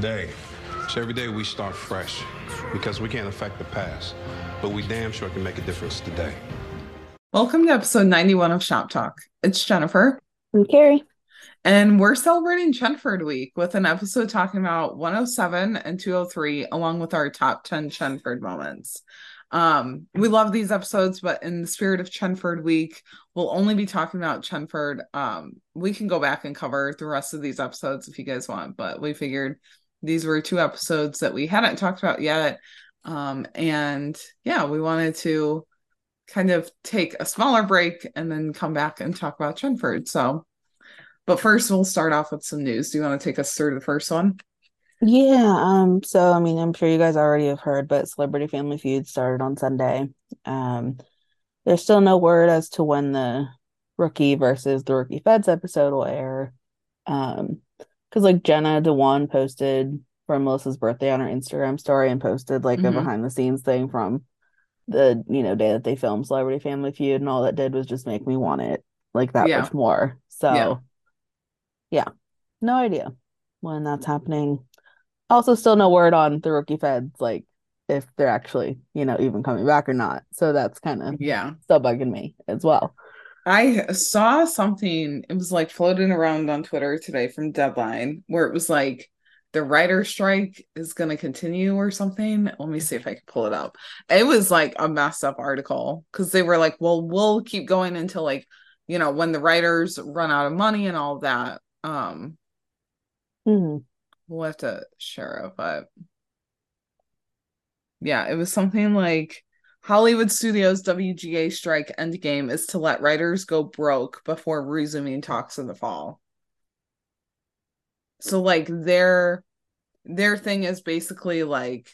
today. So every day we start fresh because we can't affect the past, but we damn sure can make a difference today. Welcome to episode 91 of Shop Talk. It's Jennifer. I'm Kari. And we're celebrating Chenford Week with an episode talking about 107 and 203, along with our top 10 Chenford moments. Um, we love these episodes, but in the spirit of Chenford Week, we'll only be talking about Chenford. Um, we can go back and cover the rest of these episodes if you guys want, but we figured these were two episodes that we hadn't talked about yet. Um, and yeah, we wanted to kind of take a smaller break and then come back and talk about Chenford. So but first, we'll start off with some news. Do you want to take us through the first one? Yeah. Um. So, I mean, I'm sure you guys already have heard, but Celebrity Family Feud started on Sunday. Um, there's still no word as to when the rookie versus the rookie feds episode will air. Um, because like Jenna Dewan posted from Melissa's birthday on her Instagram story and posted like mm-hmm. a behind the scenes thing from the you know day that they filmed Celebrity Family Feud, and all that did was just make me want it like that yeah. much more. So. Yeah yeah, no idea when that's happening. Also, still no word on the rookie feds, like if they're actually, you know, even coming back or not. So that's kind of yeah, still bugging me as well. I saw something, it was like floating around on Twitter today from Deadline, where it was like the writer strike is going to continue or something. Let me see if I can pull it up. It was like a messed up article because they were like, well, we'll keep going until like, you know, when the writers run out of money and all that. Um, mm-hmm. we'll have to share it, but yeah, it was something like Hollywood Studios WGA strike endgame is to let writers go broke before resuming talks in the fall. So like their their thing is basically like,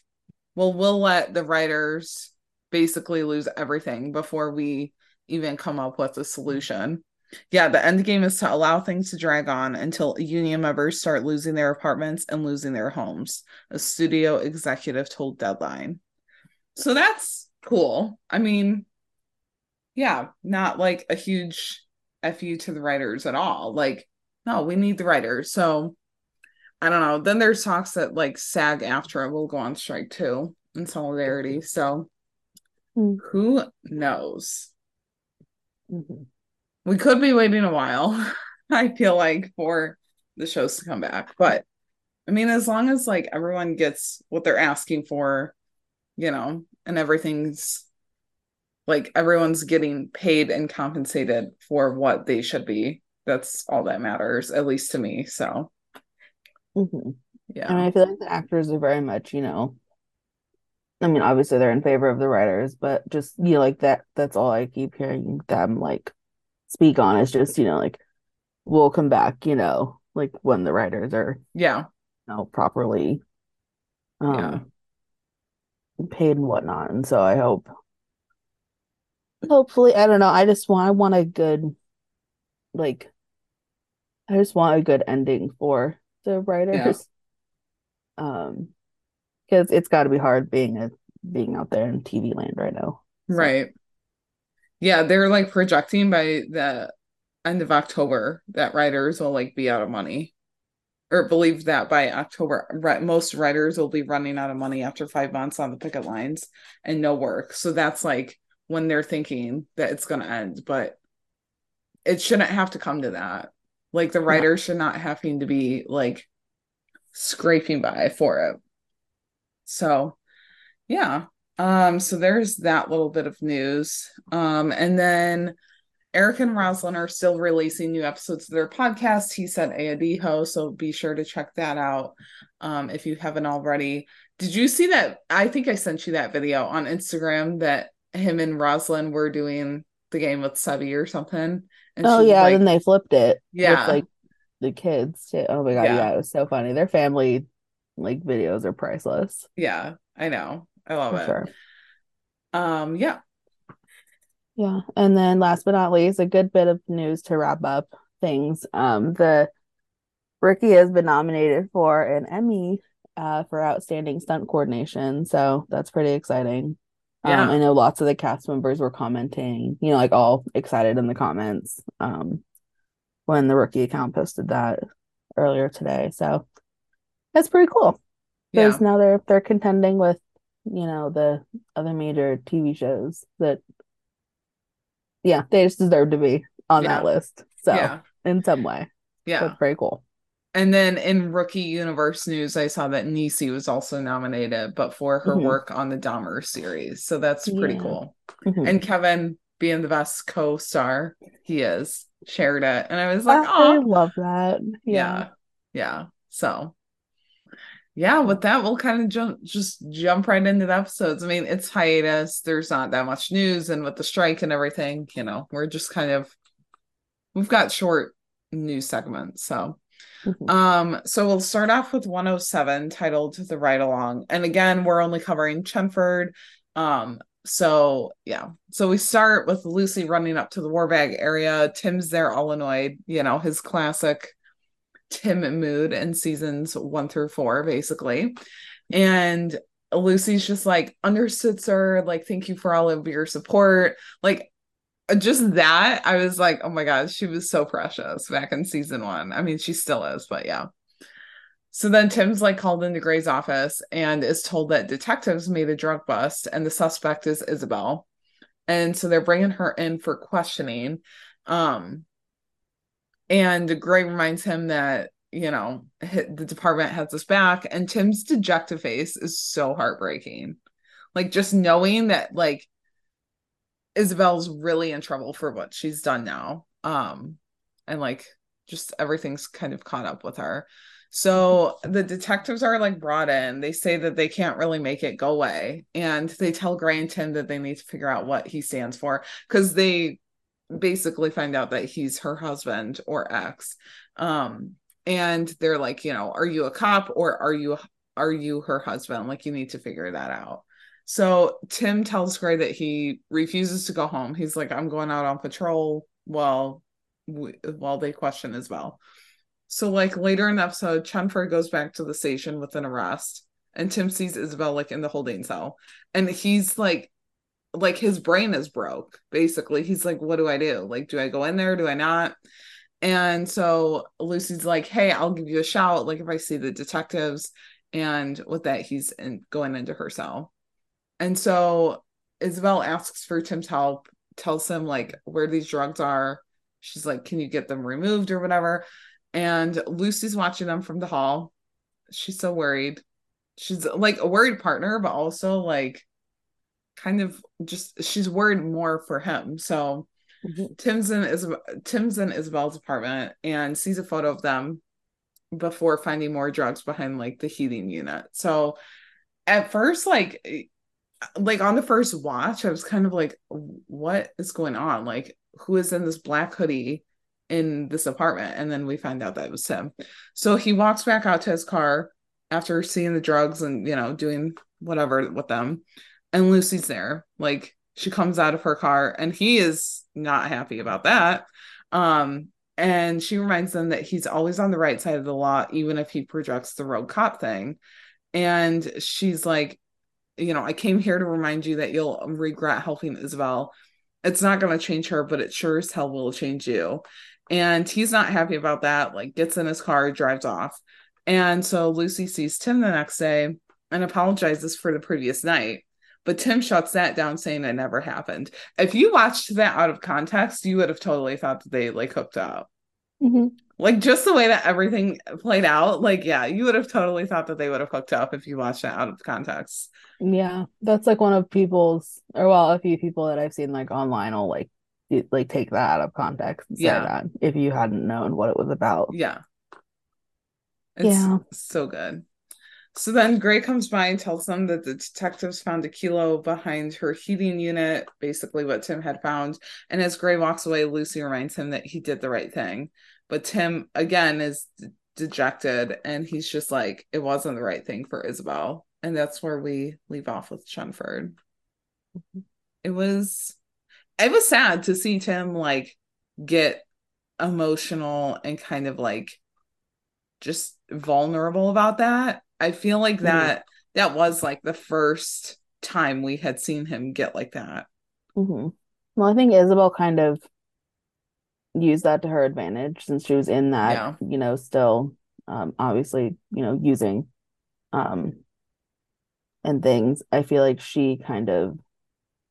well, we'll let the writers basically lose everything before we even come up with a solution. Yeah, the end game is to allow things to drag on until union members start losing their apartments and losing their homes, a studio executive told Deadline. So that's cool. I mean, yeah, not like a huge FU to the writers at all. Like, no, we need the writers. So I don't know. Then there's talks that like SAG AFTRA will go on strike too in solidarity. So mm. who knows? Mm-hmm we could be waiting a while. I feel like for the shows to come back, but I mean, as long as like everyone gets what they're asking for, you know, and everything's like everyone's getting paid and compensated for what they should be. That's all that matters, at least to me. So, mm-hmm. yeah. And I feel like the actors are very much, you know, I mean, obviously they're in favor of the writers, but just you know, like that. That's all I keep hearing them like speak on. is just, you know, like we'll come back, you know, like when the writers are yeah, you know, properly um yeah. Paid and whatnot. And so I hope hopefully I don't know, I just want I want a good like I just want a good ending for the writers. Yeah. Um because it's gotta be hard being a being out there in TV land right now. So. Right yeah, they're like projecting by the end of October that writers will like be out of money. Or believe that by October, most writers will be running out of money after five months on the picket lines and no work. So that's like when they're thinking that it's going to end, but it shouldn't have to come to that. Like the writers yeah. should not having to be like scraping by for it. So, yeah, um, so there's that little bit of news. Um, and then Eric and Roselyn are still releasing new episodes of their podcast. He said Ayadiho, so be sure to check that out um, if you haven't already. Did you see that? I think I sent you that video on Instagram that him and Roselyn were doing the game with Sebi or something. And oh yeah, like, then they flipped it. Yeah, with, like the kids too. Oh my god, yeah. yeah, it was so funny. Their family like videos are priceless. Yeah, I know. I love For it. Sure. Um, yeah. Yeah. And then last but not least, a good bit of news to wrap up things. Um, the Rookie has been nominated for an Emmy uh, for outstanding stunt coordination. So that's pretty exciting. Um, yeah. Um, I know lots of the cast members were commenting, you know, like all excited in the comments um, when the rookie account posted that earlier today. So That's pretty cool. Yeah. Because now they're they're contending with, you know, the other major TV shows that yeah, they just deserve to be on Yeah. that list. So Yeah. in some way. Yeah. That's very cool. And then in rookie universe news, I saw that Niecy was also nominated, but for her Mhm. work on the Dahmer series. So that's pretty Yeah. cool. Mhm. And Kevin being the best co-star he is, shared it. And I was like, oh, I love that. yeah. Yeah. So yeah, with that, we'll kind of jump just jump right into the episodes. I mean, it's hiatus, there's not that much news, and with the strike and everything, you know, we're just kind of we've got short news segments. So Mhm. um, so we'll start off with 107 titled The Ride Along. And again, we're only covering Chenford. Um, so yeah. So we start with Lucy running up to the war bag area. Tim's there all annoyed, you know, his classic Tim mood in seasons one through four, basically. And Lucy's just like, understood, sir. Like, thank you for all of your support. Like, just that, I was like, oh my God, she was so precious back in season one. I mean, she still is, but yeah. So then Tim's like called into Grey's office and is told that detectives made a drug bust and the suspect is Isabel. And so they're bringing her in for questioning. Um, and Grey reminds him that, you know, the department has his back. And Tim's dejected face is so heartbreaking. Like just knowing that, like, Isabel's really in trouble for what she's done now. Um, and like just everything's kind of caught up with her. So the detectives are like brought in. They say that they can't really make it go away. And they tell Grey and Tim that they need to figure out what he stands for because they basically find out that he's her husband or ex. Um, and they're like, you know, are you a cop or are you are you her husband? Like you need to figure that out. So Tim tells Grey that he refuses to go home. He's like, I'm going out on patrol while while they question as well. So like later in the episode, Chenford goes back to the station with an arrest, and Tim sees Isabel like in the holding cell, and he's like, like his brain is broke. Basically, he's like, what do I do? Like, do I go in there? Do I not? And so Lucy's like, hey, I'll give you a shout. Like if I see the detectives, and with that, he's in, going into her cell. And so Isabel asks for Tim's help, tells him like where these drugs are. She's like, Can you get them removed or whatever? And Lucy's watching them from the hall. She's so worried. She's like a worried partner, but also like kind of just she's worried more for him. So Mhm. Tim's in Isabel Tim's in Isabel's apartment and sees a photo of them before finding more drugs behind like the heating unit. So at first, like like on the first watch, I was kind of like, what is going on? Like, who is in this black hoodie in this apartment? And then we find out that it was him. So he walks back out to his car after seeing the drugs and, you know, doing whatever with them. And Lucy's there. Like, she comes out of her car and he is not happy about that. Um, and she reminds them that he's always on the right side of the law, even if he projects the rogue cop thing. And she's like, you know, I came here to remind you that you'll regret helping Isabel. It's not going to change her, but it sure as hell will change you. And he's not happy about that. Like, gets in his car, drives off. And so Lucy sees Tim the next day and apologizes for the previous night. But Tim shuts that down, saying it never happened. If you watched that out of context, you would have totally thought that they like hooked up. Mhm. Like just the way that everything played out, like, yeah, you would have totally thought that they would have hooked up if you watched that out of context. Yeah, that's like one of people's, or well, a few people that I've seen like online will like like take that out of context and say Yeah. that if you hadn't known what it was about. Yeah. It's Yeah. so good. So then Grey comes by and tells them that the detectives found a kilo behind her heating unit, basically what Tim had found. And as Grey walks away, Lucy reminds him that he did the right thing. But Tim, again, is d- dejected and he's just like, it wasn't the right thing for Isabel. And that's where we leave off with Chenford. It was, it was sad to see Tim like get emotional and kind of like just vulnerable about that. I feel like Mhm. that that was like the first time we had seen him get like that. hmm Well, I think Isabel kind of used that to her advantage since she was in that, Yeah. you know, still um, obviously, you know, using um, and things, I feel like she kind of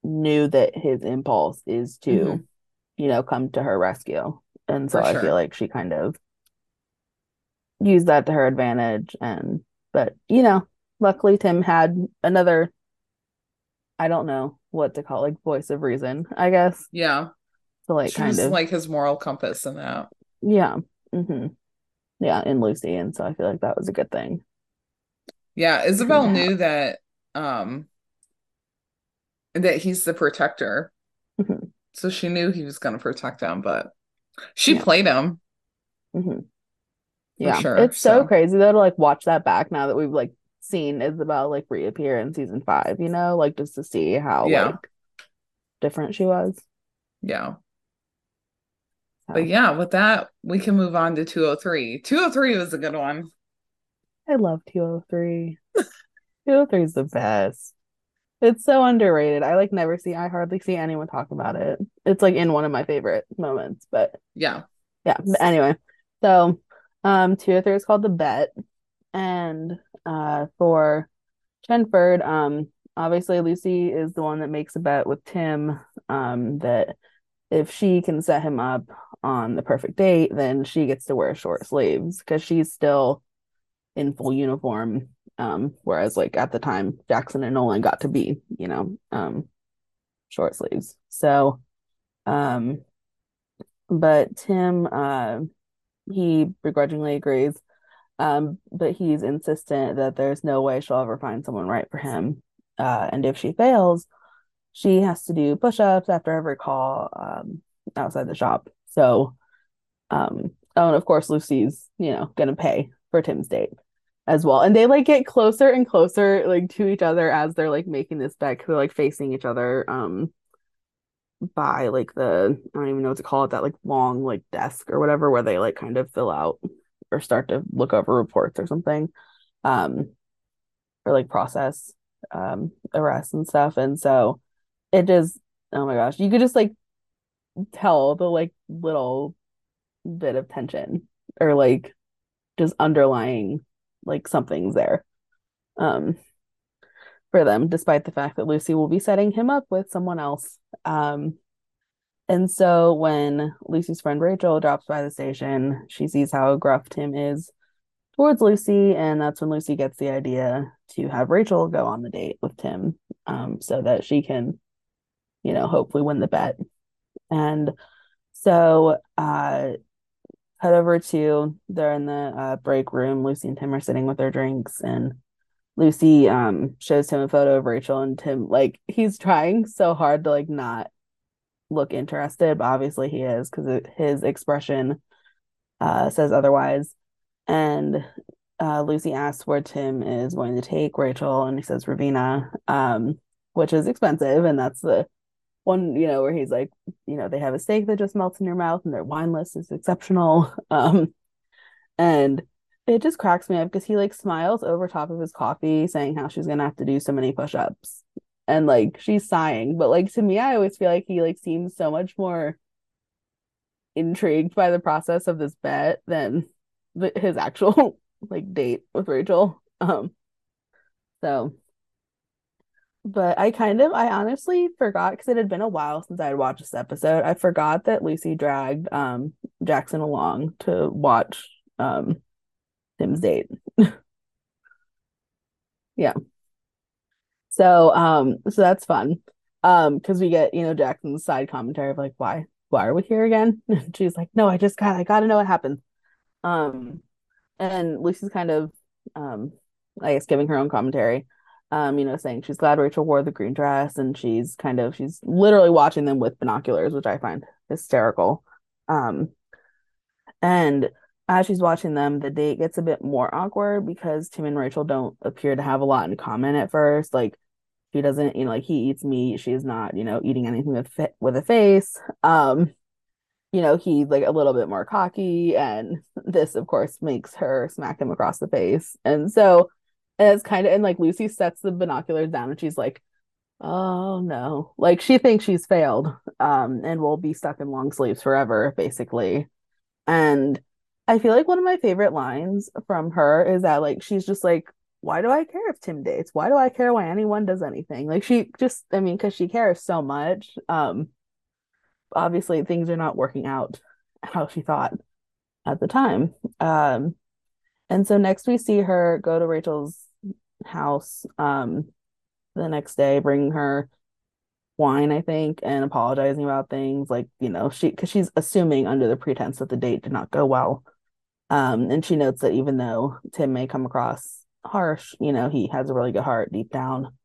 knew that his impulse is to, Mhm. you know, come to her rescue. And so I feel like she kind of used that to her advantage. And, but, you know, luckily Tim had another, I don't know what to call like voice of reason, I guess. Yeah. To like she kind of, like his moral compass and that. yeah. mm-hmm. Yeah. In Lucy. And so I feel like that was a good thing. Yeah, Isabel Yeah. knew that um that he's the protector. Mhm. So she knew he was going to protect him, but she Yeah. played him. hmm Yeah, sure, it's so, so- crazy though to like watch that back now that we've like seen Isabel like reappear in season five, you know, like just to see how Yeah. like different she was. Yeah. So, But yeah, with that, we can move on to 203. 203 was a good one. I love 203. 203 is the best. It's so underrated. I like never see, I hardly see anyone talk about it. It's like in one of my favorite moments, but Yeah. yeah but anyway so um two or three is called the bet. And uh for chenford um obviously lucy is the one that makes a bet with tim um that if she can set him up on the perfect date then she gets to wear short sleeves because she's still in full uniform um whereas like at the time jackson and nolan got to be you know um short sleeves. So um but Tim, uh, he begrudgingly agrees. Um, but he's insistent that there's no way she'll ever find someone right for him. Uh, and if she fails, she has to do push-ups after every call um, outside the shop. So, um, oh, and of course, Lucy's, you know, gonna pay for Tim's date as well. And they like get closer and closer, like to each other as they're like making this bet. They're like facing each other. Um, by like the I don't even know what to call it that like long like desk or whatever where they like kind of fill out or start to look over reports or something um or like process um arrests and stuff. And so it just oh my gosh you could just like tell the like little bit of tension or like just underlying like something's there. Um for them despite the fact that Lucy will be setting him up with someone else um and so when Lucy's friend Rachel drops by the station, she sees how gruff Tim is towards Lucy, and that's when Lucy gets the idea to have Rachel go on the date with Tim, um, so that she can, you know, hopefully win the bet. And so, uh, head over to they're in the uh, break room. Lucy and Tim are sitting with their drinks, and Lucy um shows Tim a photo of Rachel, and Tim like he's trying so hard to like not look interested, but obviously he is because his expression uh, says otherwise. And uh, Lucy asks where Tim is going to take Rachel, and he says Ravina, um, which is expensive, and that's the one you know where he's like, you know, they have a steak that just melts in your mouth, and their wine list is exceptional. Um, and it just cracks me up because he like smiles over top of his coffee, saying how she's gonna have to do so many push-ups and like she's sighing but like to me i always feel like he like seems so much more intrigued by the process of this bet than the, his actual like date with rachel um so. But i kind of i honestly forgot because it had been a while since i had watched this episode. I forgot that lucy dragged um jackson along to watch um tim's date yeah so um so that's fun. Um because we get, you know, Jackson's side commentary of like why why are we here again? She's like, "No, I just got I got to know what happened." Um and Lucy's kind of um I guess giving her own commentary. Um, you know, saying she's glad Rachel wore the green dress and she's kind of she's literally watching them with binoculars, which I find hysterical. Um and as she's watching them, the date gets a bit more awkward because Tim and Rachel don't appear to have a lot in common at first. Like she doesn't, you know, like he eats meat, she's not, you know, eating anything with with a face. Um, you know, he's like a little bit more cocky, and this, of course, makes her smack him across the face. And so and it's kind of and like Lucy sets the binoculars down and she's like, oh no. Like she thinks she's failed, um, and will be stuck in long sleeves forever, basically. And I feel like one of my favorite lines from her is that like she's just like, why do I care if Tim dates? Why do I care why anyone does anything? Like she just, I mean, because she cares so much. Um, obviously things are not working out how she thought at the time. Um, and so next we see her go to Rachel's house um the next day, bringing her wine, I think, and apologizing about things like, you know, she because she's assuming under the pretense that the date did not go well. Um, and she notes that even though Tim may come across harsh, you know, he has a really good heart deep down.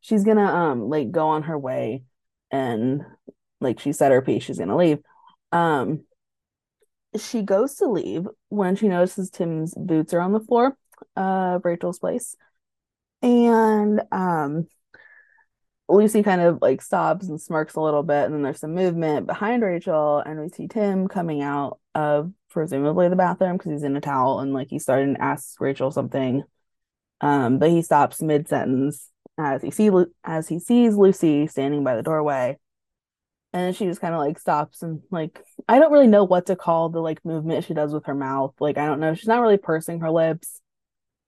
She's gonna um like go on her way and like she said her piece, she's gonna leave. Um she goes to leave when she notices Tim's boots are on the floor of Rachel's place. And um Lucy kind of like stops and smirks a little bit, and then there's some movement behind Rachel, and we see Tim coming out of presumably the bathroom because he's in a towel and like he's starting to ask Rachel something. Um, but he stops mid sentence as he see as he sees Lucy standing by the doorway, and she just kind of like stops and like I don't really know what to call the like movement she does with her mouth. Like I don't know, she's not really pursing her lips.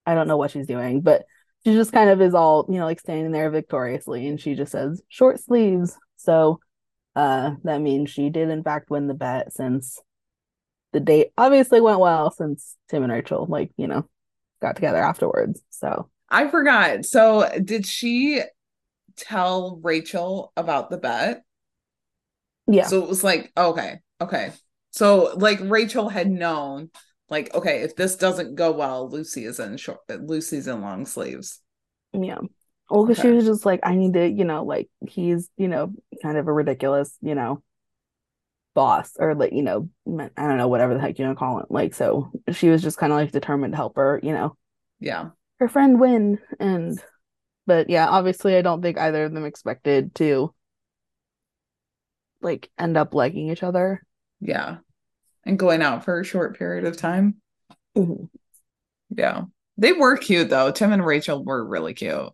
I don't know what she's doing, but she just kind of is all you know like standing there victoriously and she just says short sleeves so uh that means she did in fact win the bet since the date obviously went well since tim and rachel like you know got together afterwards so. I forgot. So did she tell rachel about the bet? Yeah. So it was like okay okay. So like rachel had known like okay if this doesn't go well lucy is in short lucy's in long sleeves. Yeah. Well because okay. she was just like i need to you know like he's you know kind of a ridiculous you know boss or like you know i don't know whatever the heck you know call it like so she was just kind of like determined to help her you know yeah her friend win and but yeah obviously i don't think either of them expected to like end up liking each other yeah and going out for a short period of time. Mm-hmm. Yeah. They were cute though. Tim and Rachel were really cute.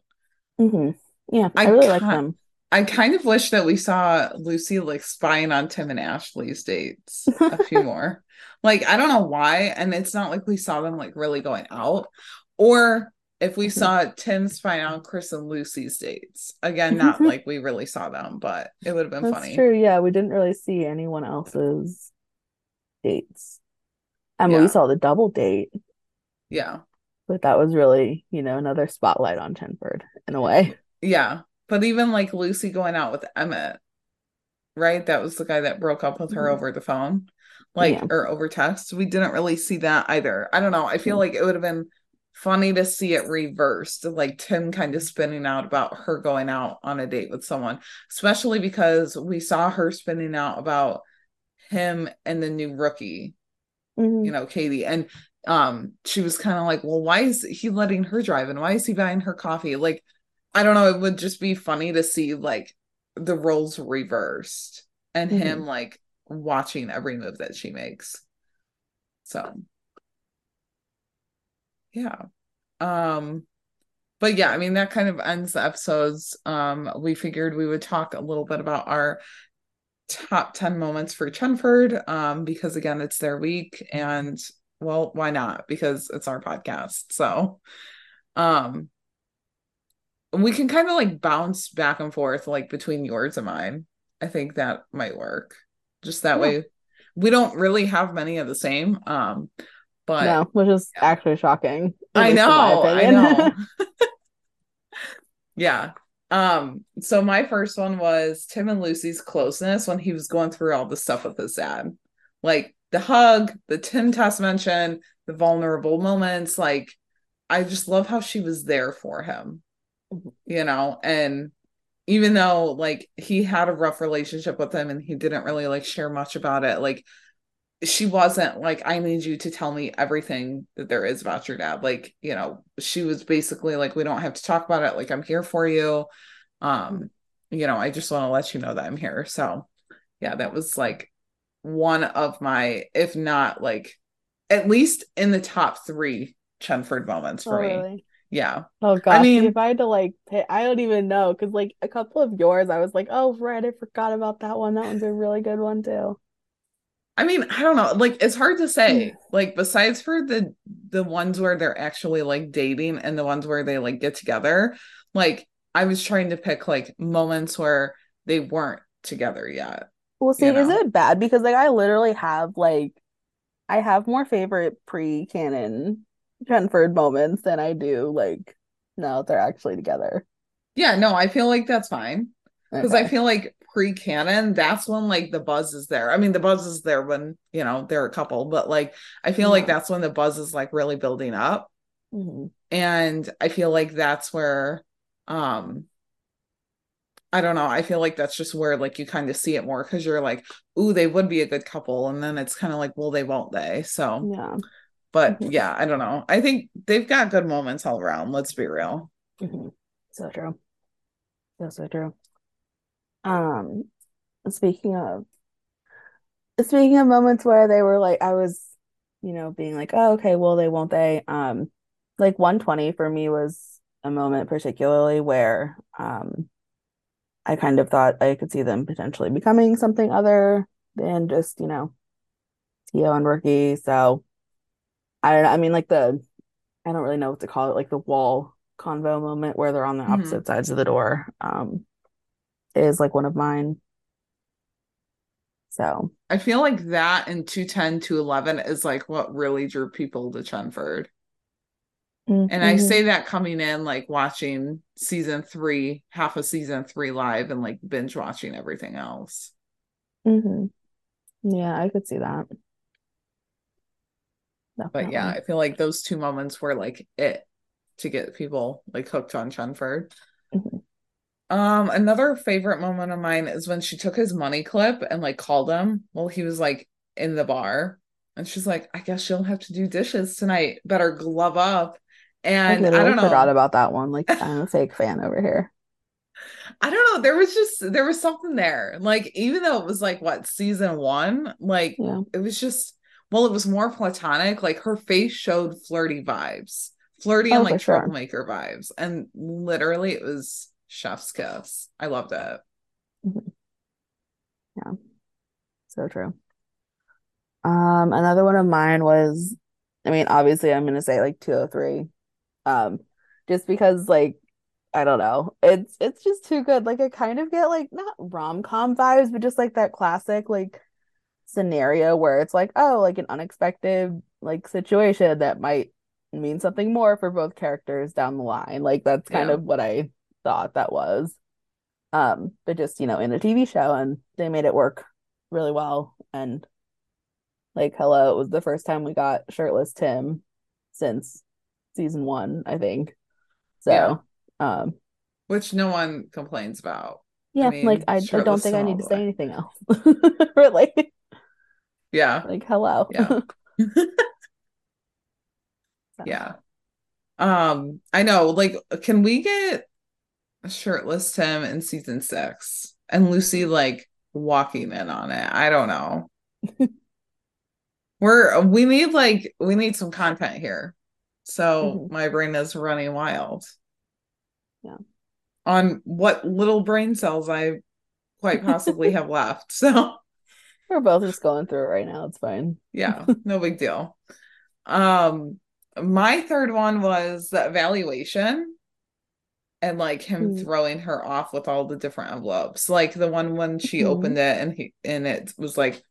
Mm-hmm. Yeah, I, I really like them. I kind of wish that we saw Lucy like spying on Tim and Ashley's dates a few more. Like, I don't know why. And it's not like we saw them like really going out. Or if we mm-hmm. saw Tim spying on Chris and Lucy's dates. Again, not like we really saw them, but it would have been That's funny. true. Yeah, we didn't really see anyone else's dates. Mean, yeah. we saw the double date. Yeah. But that was really, you know, another spotlight on Chenford in a way. Yeah. But even like Lucy going out with Emmett, right? That was the guy that broke up with her mm-hmm. over the phone, like, yeah. or over text. We didn't really see that either. I don't know. I feel mm-hmm. like it would have been funny to see it reversed, like Tim kind of spinning out about her going out on a date with someone, especially because we saw her spinning out about him and the new rookie, mm-hmm. you know, Katie. And um, she was kind of like, Well, why is he letting her drive and why is he buying her coffee? Like, I don't know, it would just be funny to see like the roles reversed and mm-hmm. him like watching every move that she makes. So yeah. Um but yeah, I mean that kind of ends the episodes. Um we figured we would talk a little bit about our top 10 moments for Chenford um, because again it's their week and well why not because it's our podcast so um we can kind of like bounce back and forth like between yours and mine i think that might work just that yeah. way we don't really have many of the same um but no which is yeah. actually shocking i know i know yeah um, so my first one was Tim and Lucy's closeness when he was going through all the stuff with his dad. Like the hug, the Tim test mention, the vulnerable moments. Like, I just love how she was there for him, you know, and even though like he had a rough relationship with him and he didn't really like share much about it, like she wasn't like i need you to tell me everything that there is about your dad. Like you know she was basically like we don't have to talk about it. Like i'm here for you. Um you know i just want to let you know that i'm here. So yeah that was like one of my if not like at least in the top three chenford moments for oh, me really? Yeah oh god i mean if i had to like pay, i don't even know because like a couple of yours i was like oh right i forgot about that one that one's a really good one too I mean, I don't know. Like it's hard to say. Hmm. Like besides for the the ones where they're actually like dating and the ones where they like get together, like I was trying to pick like moments where they weren't together yet. Well, see, You is it bad? Because like I literally have like I have more favorite pre-canon Chenford moments than I do like no, they're actually together. Yeah, no, I feel like that's fine. Because I feel like pre-canon, that's when like the buzz is there. I mean, the buzz is there when, you know, they're a couple, but like I feel like that's when the buzz is like really building up. Mhm. And I feel like that's where um I don't know. I feel like that's just where like you kind of see it more because you're like, ooh, they would be a good couple. And then it's kind of like, well, they won't they? So, Yeah. But Mhm. yeah, I don't know. I think they've got good moments all around. Let's be real. Mhm. So true. So so true. Um, speaking of speaking of moments where they were like I was, you know, being like, oh, okay, well they won't they? Um, like 120 for me was a moment particularly where um I kind of thought I could see them potentially becoming something other than just, you know, TO and Rookie. So I don't know. I mean, like the I don't really know what to call it, like the wall convo moment where they're on the Mhm. opposite sides of the door. Um, is like one of mine. So I feel like that and 210 to 11 is like what really drew people to Chenford. And I Mhm. say that coming in like watching season three, half of season three live and like binge watching everything else. Mhm. Yeah, I could see that. But yeah, I feel like those two moments were like it to get people like hooked on Chenford. Mhm. Um, another favorite moment of mine is when she took his money clip and like called him while he was like in the bar. And she's like, I guess you'll have to do dishes tonight. Better glove up. I And I literally don't forgot know. about that one. Like I'm a fake fan over here. I don't know. There was just there was something there. Like even though it was like what season one, like Yeah. it was just well, it was more platonic. Like her face showed flirty vibes, flirty and Oh, for like sure. troublemaker vibes, and literally it was chef's kiss. I loved it. Mhm. Yeah. So true. Um, another one of mine was, I mean, obviously I'm gonna say like 203. Um, just because like I don't know. It's it's just too good. Like I kind of get like not rom-com vibes, but just like that classic like scenario where it's like, oh, like an unexpected like situation that might mean something more for both characters down the line. Like that's kind Yeah. of what I thought that was. Um, but just, you know, in a TV show and they made it work really well. And like, hello, it was the first time we got shirtless Tim since season one, I think. So, um, Which no one complains about. yeah, mean, like I, I don't think I need to say anything else. Really. Yeah. Like, hello. Yeah. So, Yeah. Um, I know, like, can we get a shirtless Tim in season six and Lucy like walking in on it? I don't know. We're we need like we need some content here. So Mhm. my brain is running wild. Yeah. On what little brain cells I quite possibly have left. So We're both just going through it right now. It's fine. yeah, no big deal. Um, my third one was the evaluation and like him Mm. throwing her off with all the different envelopes. Like the one when she Mhm. opened it and he and it was like,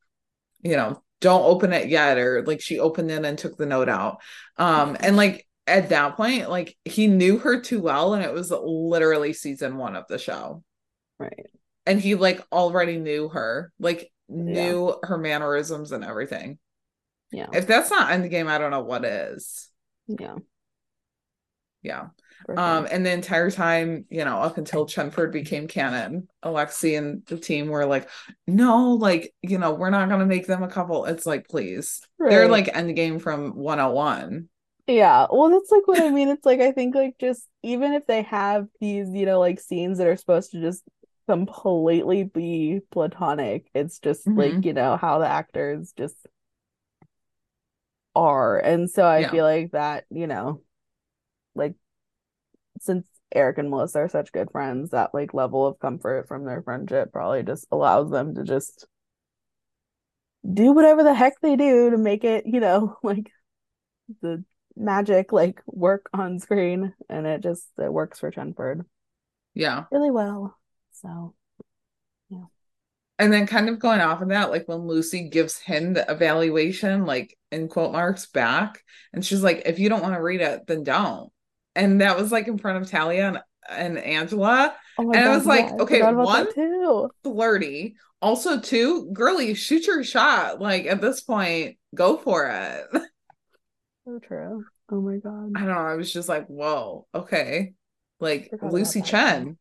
you know, don't open it yet, or like she opened it and took the note out. Um, and like at that point, like he knew her too well, and it was literally season one of the show. Right. And he like already knew her, like knew her mannerisms and everything. Yeah. If that's not endgame, I don't know what is. Yeah. Yeah. for Um, and the entire time, you know, up until Chenford became canon, Alexi and the team were like, no, like, you know, we're not gonna make them a couple. It's like, please. They're Right. like endgame from 101. Yeah, well, that's like what I mean. It's like I think like just even if they have these, you know, like scenes that are supposed to just completely be platonic, it's just like, Mhm. you know, how the actors just are. And so I Yeah. feel like that, you know, like since Eric and Melissa are such good friends, that like level of comfort from their friendship probably just allows them to just do whatever the heck they do to make it, you know, like the magic like work on screen and it just it works for Chenford Yeah. really well. So yeah. And then kind of going off of that, like when Lucy gives him the evaluation, like in quote marks back, and she's like, if you don't want to read it, then don't. And that was like in front of Talia and, and Angela. oh my And I was like, yeah, okay, one- too. Flirty. Also, two, girly, shoot your shot. Like at this point, go for it. So true. Oh my God. I don't know. I was just like, whoa, okay. Like Lucy Chen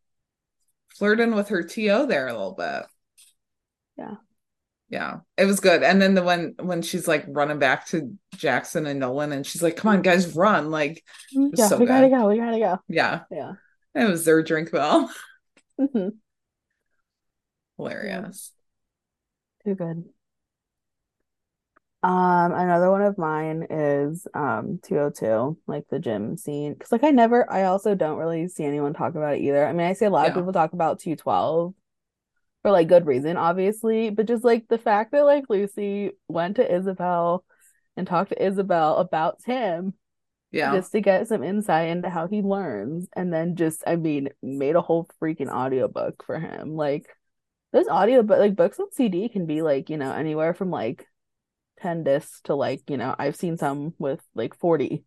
flirting with her TO there a little bit. Yeah. Yeah. It was good. And then the when when she's like running back to Jackson and Nolan and she's like, come on, guys, run. Like, Yeah, so we gotta good. go. We gotta go. yeah. Yeah. It was their drink bell. Mhm. Hilarious. Too good. Um, another one of mine is um 202, like the gym scene. Because like I never, I also don't really see anyone talk about it either. I mean, I see a lot of people talk about 212 for like good reason, obviously, but just like the fact that like Lucy went to Isabel and talked to Isabel about Tim. Yeah. just to get some insight into how he learns and then just I mean made a whole freaking audiobook for him like those audio but like books on CD can be like you know anywhere from like 10 discs to like you know I've seen some with like 40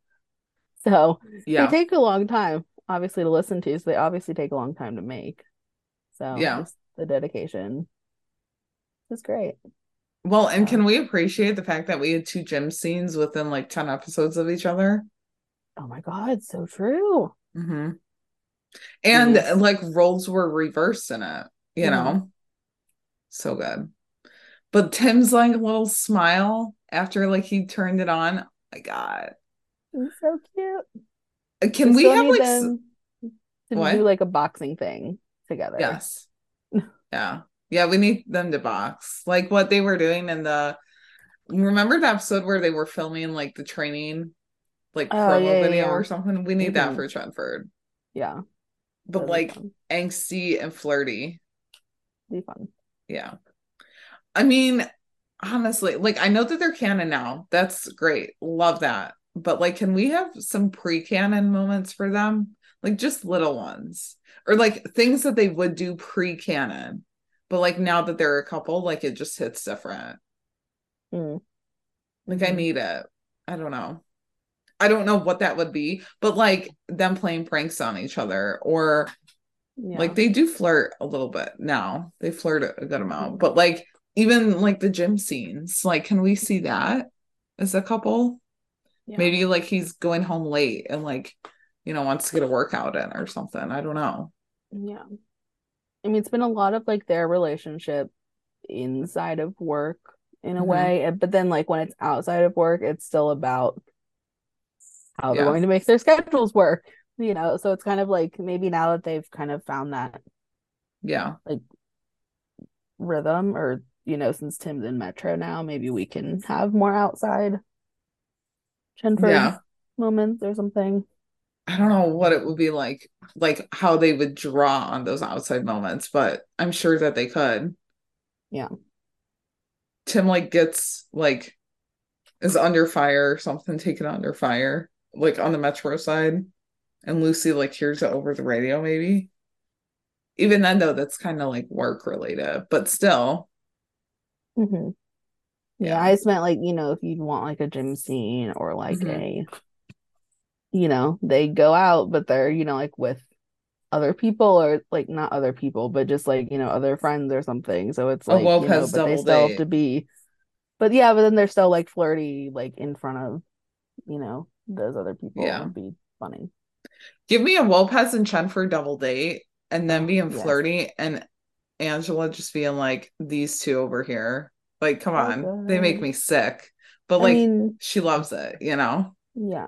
so yeah. they take a long time obviously to listen to so they obviously take a long time to make so Yeah. the dedication is great Well, and can we appreciate the fact that we had two gym scenes within like 10 episodes of each other? oh my god so true hmm And Yes. like roles were reversed in it, you Mhm. know? So good. But Tim's like little smile after like he turned it on. Oh my God. it's so cute Uh, Can we have like them to What? do like a boxing thing together. yes. Yeah. Yeah, we need them to box. Like what they were doing in the remember the episode where they were filming like the training like Oh, promo yeah, yeah, video yeah. or something? We need that Mhm. for Chenford. Yeah, But that'd like angsty and flirty. be fun. Yeah. I mean, honestly, like I know that they're canon now. That's great. Love that. But like, can we have some pre-canon moments for them? Like just little ones. Or like things that they would do pre-canon. But like now that they're a couple, like it just hits different. Mm. Like I Mhm. need it. I don't know. I don't know what that would be, but like them playing pranks on each other or Yeah. like they do flirt a little bit now. They flirt a good amount, Mhm. but like even like the gym scenes, like can we see that as a couple? Yeah. Maybe like he's going home late and like you know wants to get a workout in or something. I don't know. Yeah. I mean, it's been a lot of like their relationship inside of work in a Mhm. way, but then like when it's outside of work, it's still about how they're going to make their schedules work, you know? So it's kind of like maybe now that they've kind of found that Yeah. Like rhythm or you know, since Tim's in Metro now, maybe we can have more outside Chenford Yeah. moments or something. I don't know what it would be like, like how they would draw on those outside moments, but I'm sure that they could. Yeah. Tim like gets like is under fire or something, taken under fire, like on the metro side, and Lucy like hears it over the radio, maybe. Even then, though, that's kind of like work related, but still, hmm Yeah, Yeah. I just meant like, you know, if you'd want like a gym scene or like Mhm. a, you know, they go out, but they're, you know, like with other people or like not other people, but just like, you know, other friends or something. So it's like, you know, but they still have to be, but yeah, but then they're still like flirty, like in front of, you know, those other people Yeah. would be funny. give me a Lopez and Chenford double date, and then being yes. flirty, and Angela just being like these two over here. Like, come on, they make me sick, but I like mean, she loves it, you know. yeah.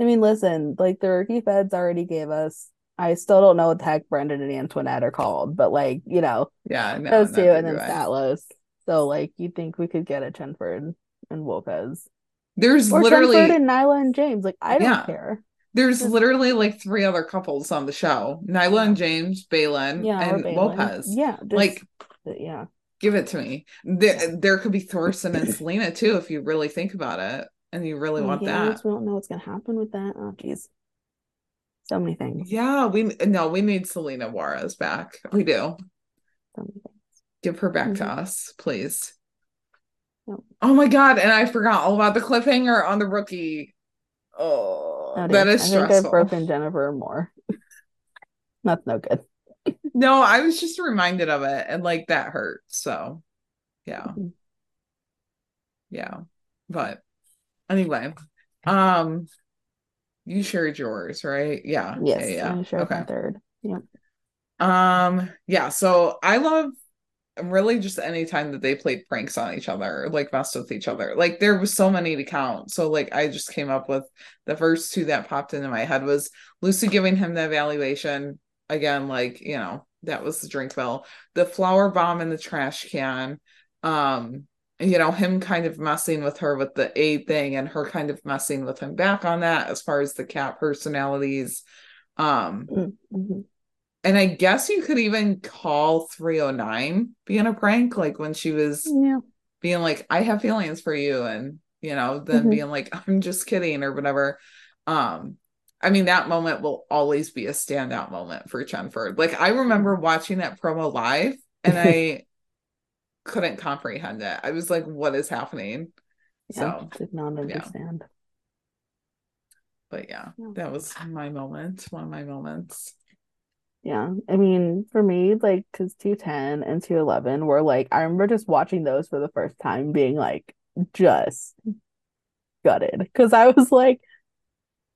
I mean, listen, like the rookie feds already gave us. I still don't know what the heck Brendan and Antoinette are called, but like, you know, Yeah, I know. those two, and then Statlos. So like, you think we could get a Chenford and Lopez, There's or literally Chenford and Nyla and James? Like, I don't Yeah. care. There's literally like three other couples on the show: Nyla and James, Balin, Yeah, and Balin. Lopez. Yeah, just, Like, yeah, Give it to me. There, there could be Thorsen and Celina too, if you really think about it, and you really want yeah, we that. just don't know what's gonna happen with that. Oh, geez, so many things. Yeah, we no, we need Celina Juarez back. We do. So many things. Give her back to Mhm. us, please. Oh my god, and I forgot all about the cliffhanger on the rookie. Oh, That dear. is I think I've broken Jennifer more. That's no good. No, I was just reminded of it and like that hurt. So, yeah. Mhm. Yeah. But anyway, um you shared yours, right? Yeah. Yes, Yeah, yeah. I shared Okay. third. Yep. Um, yeah, so I love really just any time that they played pranks on each other, like messed with each other. Like there was so many to count. So like I just came up with the first two that popped into my head was Lucy giving him the evaluation. Again, like, you know, that was the drink bill. The flower bomb in the trash can. Um, you know, him kind of messing with her with the aide thing and her kind of messing with him back on that as far as the cat personalities. Um, Mhm. And I guess you could even call 309 being a prank, like when she was Yeah. being like, I have feelings for you, and you know, then Mhm. being like, I'm just kidding or whatever. Um, I mean, that moment will always be a standout moment for Chenford. Like, I remember watching that promo live and I couldn't comprehend it. I was like, what is happening? Yeah. So, Did not understand. but yeah, Yeah. that was my moment, one of my moments. Yeah. I mean, for me, like, because 210 and 211 were like, I remember just watching those for the first time being like, just gutted. Because I was like,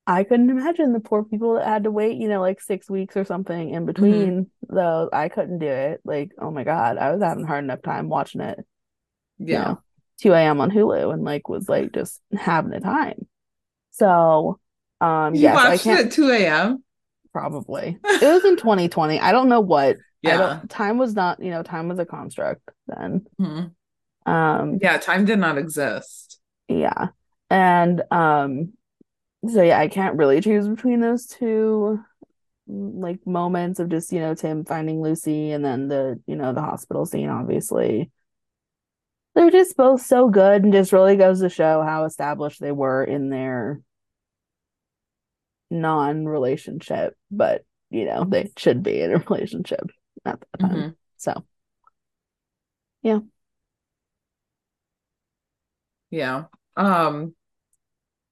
I couldn't imagine the poor people that had to wait, you know, like six weeks or something in between those. I couldn't do it. Like, oh my God, I was having a hard enough time watching it, you Yeah. know, 2 a.m. on Hulu and like was like just having a time. So, um, You yes, I can't it at 2 a.m. probably. It was in 2020. I don't know what. Yeah. time was not, you know, time was a construct then. Mhm. Um, Yeah, time did not exist. yeah. And um so yeah, I can't really choose between those two like moments of just, you know, Tim finding Lucy and then the, you know, the hospital scene, obviously. They're just both so good and just really goes to show how established they were in their non-relationship, but you know, they should be in a relationship at that time. Mhm. So Yeah. Yeah um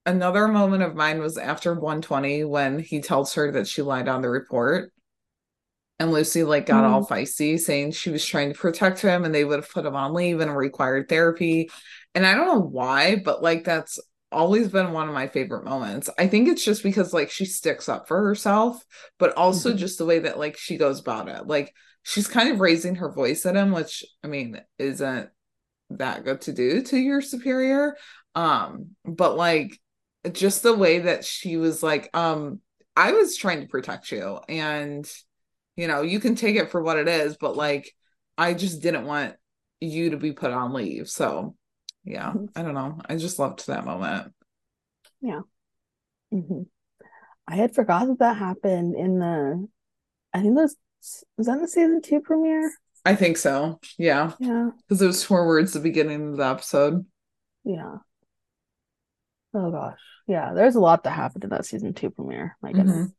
another moment of mine was after 120 when he tells her that she lied on the report. And Lucy like got all feisty saying she was trying to protect him and they would have put him on leave and required therapy. And I don't know why, but like that's always been one of my favorite moments. I think it's just because like she sticks up for herself, but also Mhm. just the way that like she goes about it. Like she's kind of raising her voice at him, which I mean isn't that good to do to your superior. Um, but like just the way that she was like, um, I was trying to protect you and you know, you can take it for what it is, but like I just didn't want you to be put on leave. So yeah. I don't know. I just loved that moment. Yeah. Mhm. I had forgot that that happened in the I think that was was that the season two premiere? I think so. Yeah. Yeah. Because it was towards the beginning of the episode. Yeah. Oh gosh. Yeah, there's a lot that happened in that season two premiere. My goodness.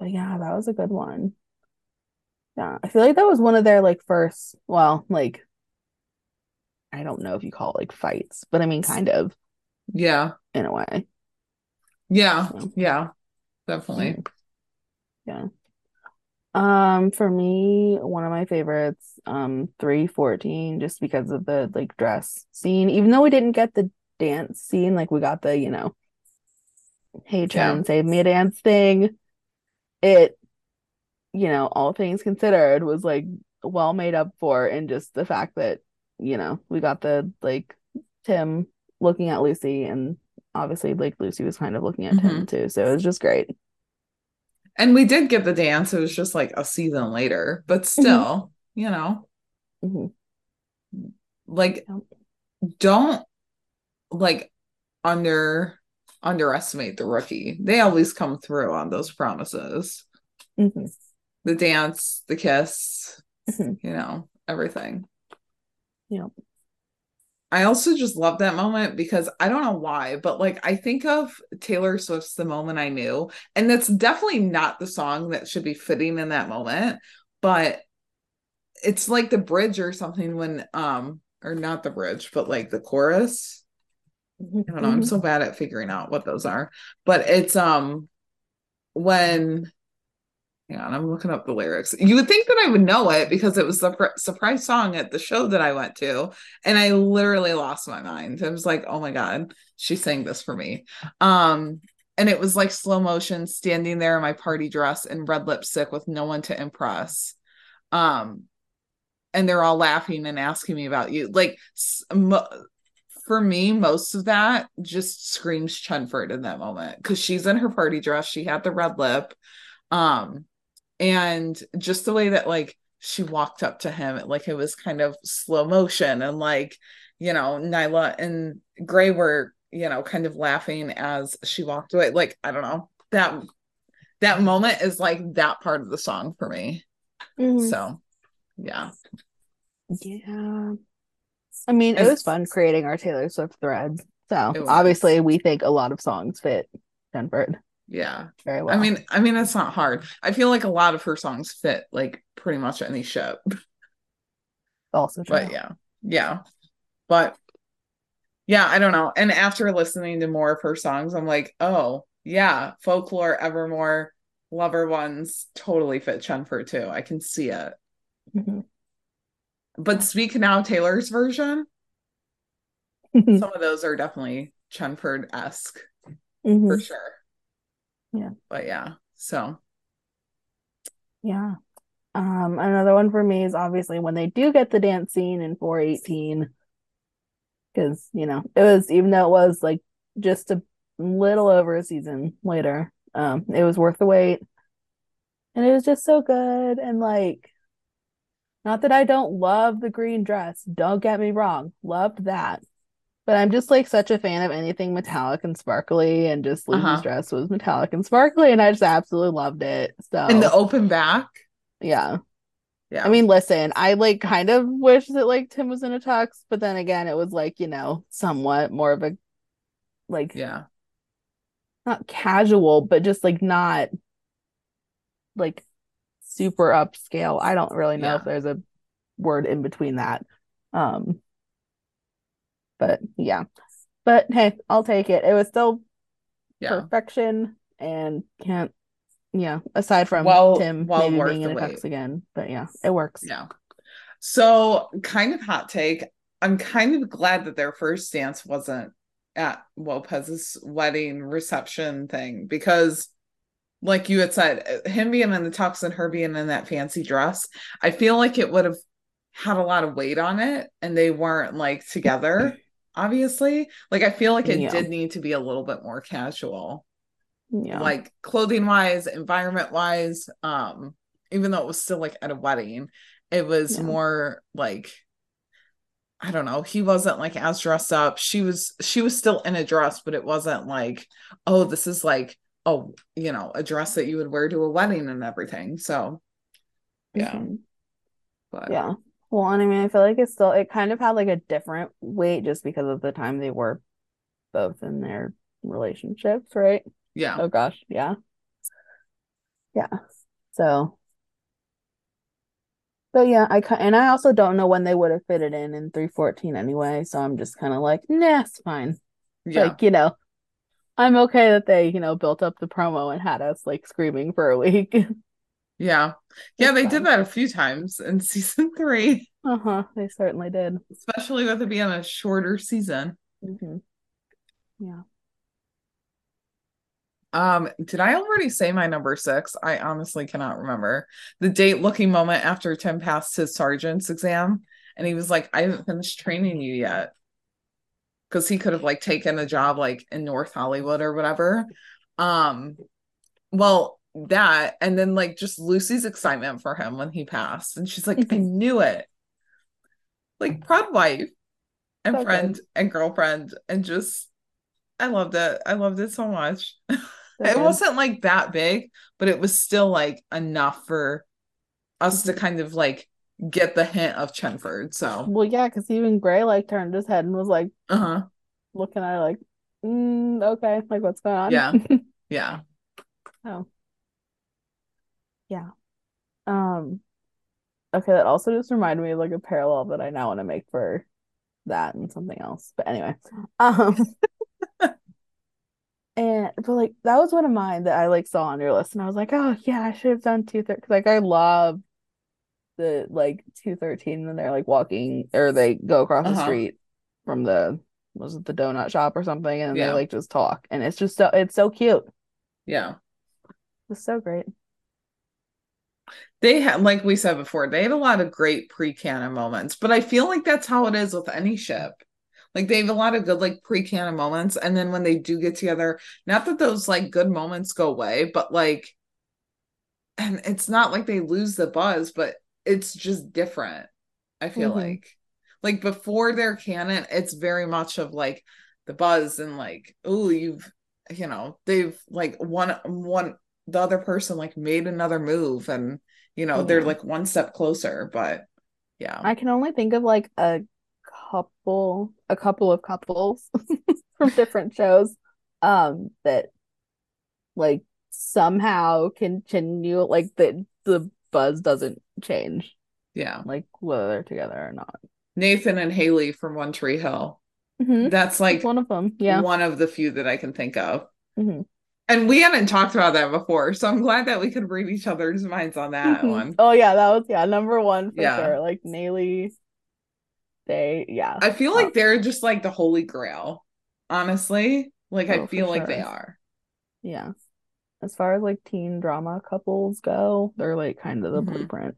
But yeah, that was a good one. Yeah, I feel like that was one of their like first, well, like I don't know if you call it like fights, but I mean kind of Yeah. in a way. Yeah. So, Yeah. Definitely. mhm. Yeah. Um, for me, one of my favorites, um, 314, just because of the like dress scene. Even though we didn't get the dance scene, like we got the, you know, hey Yeah. Chen, save me a dance thing. It, you know, all things considered, was like well made up for in just the fact that, you know, we got the like Tim looking at Lucy and obviously like Lucy was kind of looking at Tim too. So it was just great. And we did get the dance. It was just like a season later, but Mm-hmm. still, you know, Mhm. like don't like under underestimate the rookie. They always come through on those promises. Mhm. The dance, the kiss, Mhm. you know, everything. Yep. I also just love that moment because I don't know why, but like I think of Taylor Swift's The Moment I Knew, and that's definitely not the song that should be fitting in that moment, but it's like the bridge or something when um or not the bridge, but like the chorus. I don't know, I'm Mhm. so bad at figuring out what those are, but it's um when Hang on, I'm looking up the lyrics. You would think that I would know it because it was the fr- surprise song at the show that I went to, and I literally lost my mind. I was like, "Oh my god, she sang this for me." Um, and it was like slow motion, standing there in my party dress and red lipstick with no one to impress. Um, and they're all laughing and asking me about you. Like, mo- for me, most of that just screams Chenford in that moment because she's in her party dress. She had the red lip. Um, and just the way that like she walked up to him like it was kind of slow motion and like you know nyla and Grey were you know kind of laughing as she walked away like i don't know that that moment is like that part of the song for me Mhm. so yeah Yeah. I mean, it was fun creating our Taylor Swift threads. So obviously, we think a lot of songs fit Jennifer yeah. very well. i mean i mean it's not hard. I feel like a lot of her songs fit like pretty much any ship. Also true. but yeah. Yeah. But yeah i don't know. And after listening to more of her songs i'm like oh yeah folklore evermore lover ones totally fit chenford too. I can see it. Mhm. but speak now taylor's version some of those are definitely chenford-esque for Mhm. sure Yeah. but yeah so Yeah. Um, another one for me is obviously when they do get the dance scene in 418. Because, you know, it was even though it was like just a little over a season later, um, it was worth the wait. And it was just so good. And like, not that I don't love the green dress, don't get me wrong, loved that. But I'm just like such a fan of anything metallic and sparkly, and just Lucy's Uh-huh. dress was metallic and sparkly, and I just absolutely loved it. So in the open back yeah. yeah I mean, listen, I like kind of wish that like Tim was in a tux, but then again, it was like, you know, somewhat more of a like yeah not casual, but just like not like super upscale. I don't really know Yeah. if there's a word in between that. Um but yeah. But hey, I'll take it. It was still yeah perfection and can't yeah, aside from Well- Tim well maybe being in a the tux again. But yeah, it works. Yeah. So, kind of hot take. I'm kind of glad that their first dance wasn't at Lopez's wedding reception thing because, like you had said, him being in the tux and her being in that fancy dress, I feel like it would have had a lot of weight on it and they weren't like together, obviously. Like, I feel like it Yeah. did need to be a little bit more casual Yeah. like clothing wise environment wise um even though it was still like at a wedding it was Yeah. more like i don't know he wasn't like as dressed up she was she was still in a dress but it wasn't like oh this is like oh you know a dress that you would wear to a wedding and everything so yeah Mhm. but Yeah. Well, and I mean, I feel like it's still, it kind of had like a different weight just because of the time they were both in their relationships, right? yeah Oh gosh, yeah. Yeah. So, but yeah, I and I also don't know when they would have fitted in in 314 anyway, so I'm just kind of like, nah, it's fine. yeah Like, you know, I'm okay that they, you know, built up the promo and had us like screaming for a week. yeah yeah It's they did that a few times in season three Uh-huh, they certainly did. especially with it being a shorter season hmm Yeah. Um, did I already say my number six? I honestly cannot remember. The date looking moment after Tim passed his sergeant's exam, and he was like, I haven't finished training you yet. Because he could have like taken a job like in North Hollywood or whatever. Um, well, that and then like just Lucy's excitement for him when he passed. And she's like, I knew it. Like proud wife and So good. friend and girlfriend, and just I loved it. I loved it so much. So it good. wasn't like that big, but it was still like enough for us to Mhm. kind of like get the hint of Chenford. So, Well, yeah, because even Grey like turned his head and was like uh huh. looking at her like, mm, okay, like what's going on? Yeah. Yeah. Oh. Yeah. Um, okay, that also just reminded me of like a parallel that I now want to make for that and something else. But anyway, um, and but like that was one of mine that I like saw on your list, and I was like, oh yeah, I should have done two thirteen. Like I love the like two thirteen when they're like walking or they go across the Uh-huh. street from the was it the donut shop or something, and Yeah. they like just talk, and it's just so it's so cute. Yeah. It's so great. They had, like we said before, they had a lot of great pre-canon moments, but I feel like that's how it is with any ship. Like they have a lot of good like pre-canon moments, and then when they do get together, not that those like good moments go away, but like, and it's not like they lose the buzz, but it's just different. I feel Mhm. like, like before their canon, it's very much of like the buzz and like, oh, you've, you know, they've like one one the other person like made another move and you know they're like one step closer but yeah I can only think of like a couple, a couple of couples from different shows, um, that like somehow continue, like the the buzz doesn't change, yeah like whether they're together or not. nathan and haley from one tree hill Mhm. that's like one of them, yeah. one of the few that i can think of Mhm. And we hadn't talked about that before so i'm glad that we could read each other's minds on that Mhm. one Oh yeah, that was yeah number one for Yeah. sure. Like Naley, they yeah. i feel like they're just like the holy grail honestly like i Oh, for feel like they are Yeah. As far as like teen drama couples go, they're like kind of the Mhm. blueprint.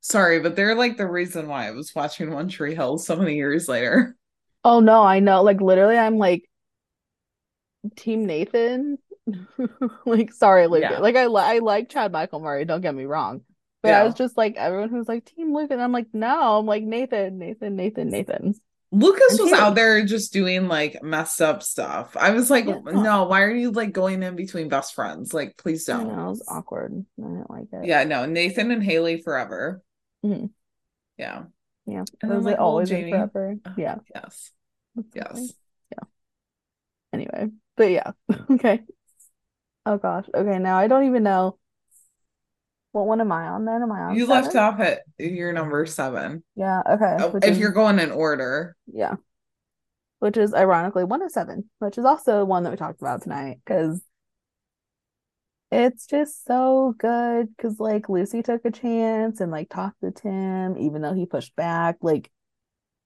sorry but they're like the reason why i was watching one tree hill so many years later Oh no, I know. Like literally, I'm like Team Nathan. Like, sorry, Luke. Yeah. Like I li I like Chad Michael Murray, don't get me wrong. But I was just like everyone who's like Team Luke, and I'm like, no, I'm like Nathan, Nathan, Nathan, Nathan. Lucas And was out there just doing like messed up stuff. I was like, Yeah. no, why are you like going in between best friends? Like, please don't. know, it was awkward. I didn't like it. Yeah, no, Nathan and Haley forever. Mhm. Yeah. Yeah. And then, like, always Jamie. forever? Uh, Yeah. Yes. That's so funny. Yes. Anyway, but yeah. Okay. Oh gosh. Okay, now I don't even know. What one am I on then? Am I on You left off at your number seven. Yeah, okay. Oh, if is- you're going in order. Yeah. Which is ironically one of seven, which is also one that we talked about tonight because it's just so good. Because, like, Lucy took a chance and, like, talked to Tim, even though he pushed back. Like,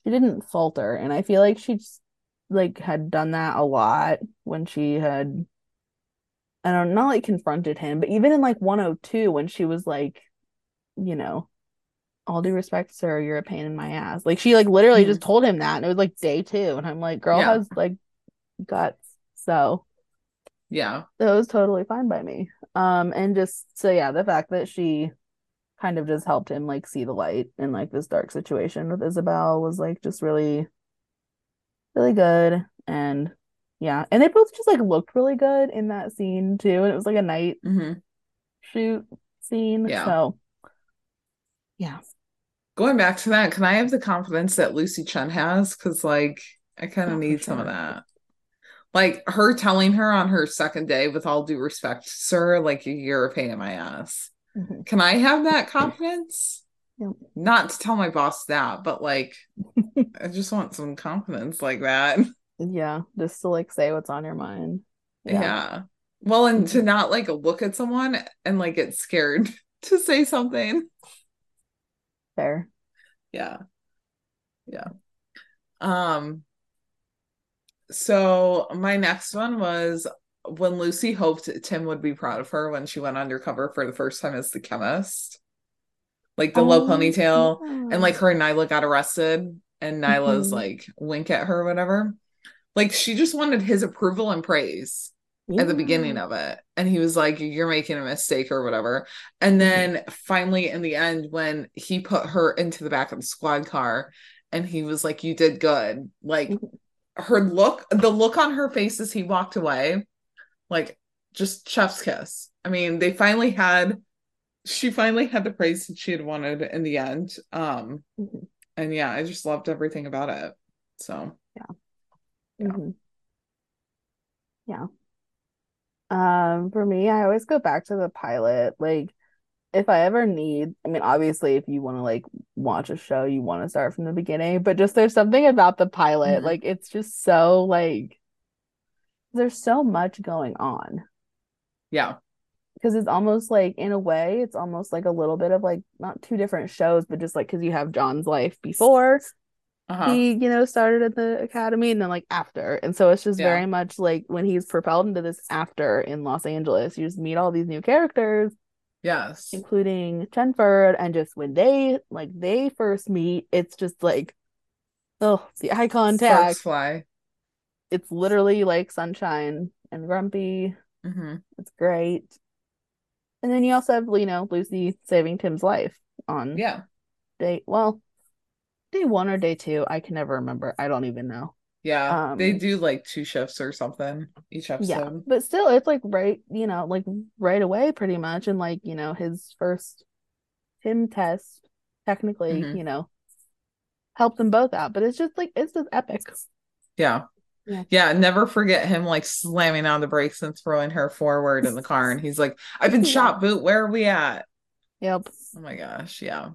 she didn't falter. And I feel like she just, like, had done that a lot when she had, I don't not like confronted him, but even in, like, 102, when she was like, you know, all due respect, sir, you're a pain in my ass. Like she like literally just told him that, and it was like day two, and I'm like, girl Yeah. has like guts. So Yeah. that was totally fine by me. Um, and just so yeah, the fact that she kind of just helped him like see the light in like this dark situation with Isabel was like just really, really good. And yeah, and they both just like looked really good in that scene too. And it was like a night hmm shoot scene. Yeah. So yeah. Going back to that, can I have the confidence that Lucy Chen has? Because, like, I kind of need some of that. Like, her telling her on her second day, with all due respect, sir, like, you're a pain in my ass. Mhm. Can I have that confidence? Yep. Not to tell my boss that, but like, I just want some confidence like that. Yeah, just to like say what's on your mind. Yeah. Well, and to Mhm. not like look at someone and like get scared to say something. Fair. Yeah. Yeah. Um, so my next one was when Lucy hoped Tim would be proud of her when she went undercover for the first time as the chemist. Like the low Oh, ponytail. yeah. and like her and Nyla got arrested and Nyla's Mhm. like wink at her or whatever. Like she just wanted his approval and praise at the beginning of it. And he was like, You're making a mistake or whatever. And then finally in the end, when he put her into the back of the squad car and he was like, You did good. Like Mhm. her look, the look on her face as he walked away, like just chef's kiss. I mean, they finally had she finally had the praise that she had wanted in the end. Um, Mhm. and yeah, I just loved everything about it. So Yeah. Mhm. Yeah. Um, for me, I always go back to the pilot. Like, if I ever need, I mean, obviously, if you want to like watch a show, you want to start from the beginning, but just there's something about the pilot, Mhm. like it's just so like there's so much going on yeah, because it's almost like in a way, it's almost like a little bit of like not two different shows, but just like because you have John's life before uh-huh. he, you know, started at the academy and then like after. And so it's just Yeah. very much like when he's propelled into this after in Los Angeles, you just meet all these new characters, yes, including Chenford, and just when they like they first meet, it's just like oh the eye Sparks contact. fly. It's literally like sunshine and grumpy. hmm It's great. And then you also have, you know, Lucy saving Tim's life on Yeah, date well, day one or day two. I can never remember. I don't even know. yeah. they Um, do like two shifts or something each Yeah, episode. but still, it's like right, you know, like right away, pretty much, and like you know, his first Tim test, technically, Mhm. you know, helped them both out. But it's just like it's just epic. Yeah. Yeah. Yeah, never forget him like slamming on the brakes and throwing her forward in the car. And he's like, I've been Yeah. shot, boot. Where are we at? Yep, Oh my gosh. Yeah.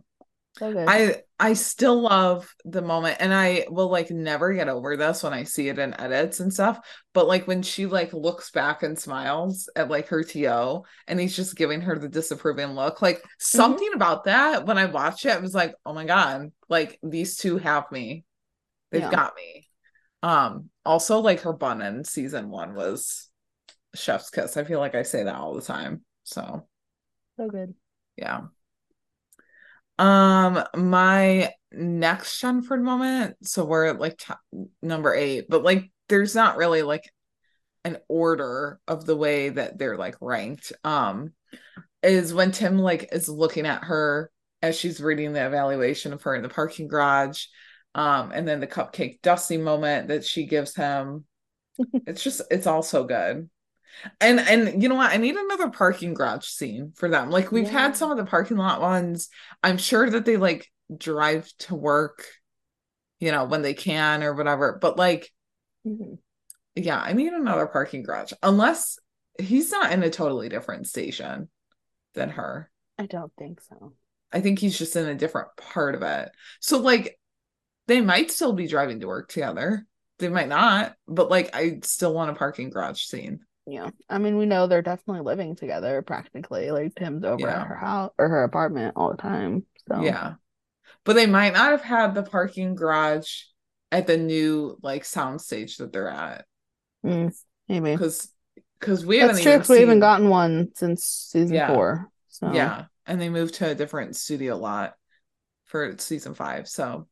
I I still love the moment and I will like never get over this when I see it in edits and stuff. But like when she like looks back and smiles at like her TO and he's just giving her the disapproving look. Like something about that when I watched it, I was like, oh my God, like these two have me. They've Yeah. got me. Um, also like her bun in season one was chef's kiss. I feel like I say that all the time. So so good. yeah. Um, my next Chenford moment, so we're at like t- number eight, but like there's not really like an order of the way that they're like ranked. Um, is when Tim like is looking at her as she's reading the evaluation of her in the parking garage. Um, and then the cupcake dusty moment that she gives him. It's just it's all so good. And and you know what? I need another parking garage scene for them. Like we've Yeah. had some of the parking lot ones. I'm sure that they like drive to work, you know, when they can or whatever. But like, Mhm. yeah, I need another parking garage. Unless he's not in a totally different station than her. I don't think so. I think he's just in a different part of it. So like they might still be driving to work together. They might not, but like I still want a parking garage scene. Yeah, I mean, we know they're definitely living together practically. Like Tim's over Yeah. at her house or her apartment all the time. So Yeah. But they might not have had the parking garage at the new like sound stage that they're at. mm, maybe Because because we that's haven't true. even 'cause we haven't gotten one since season Yeah. four. So Yeah. And they moved to a different studio lot for season five. So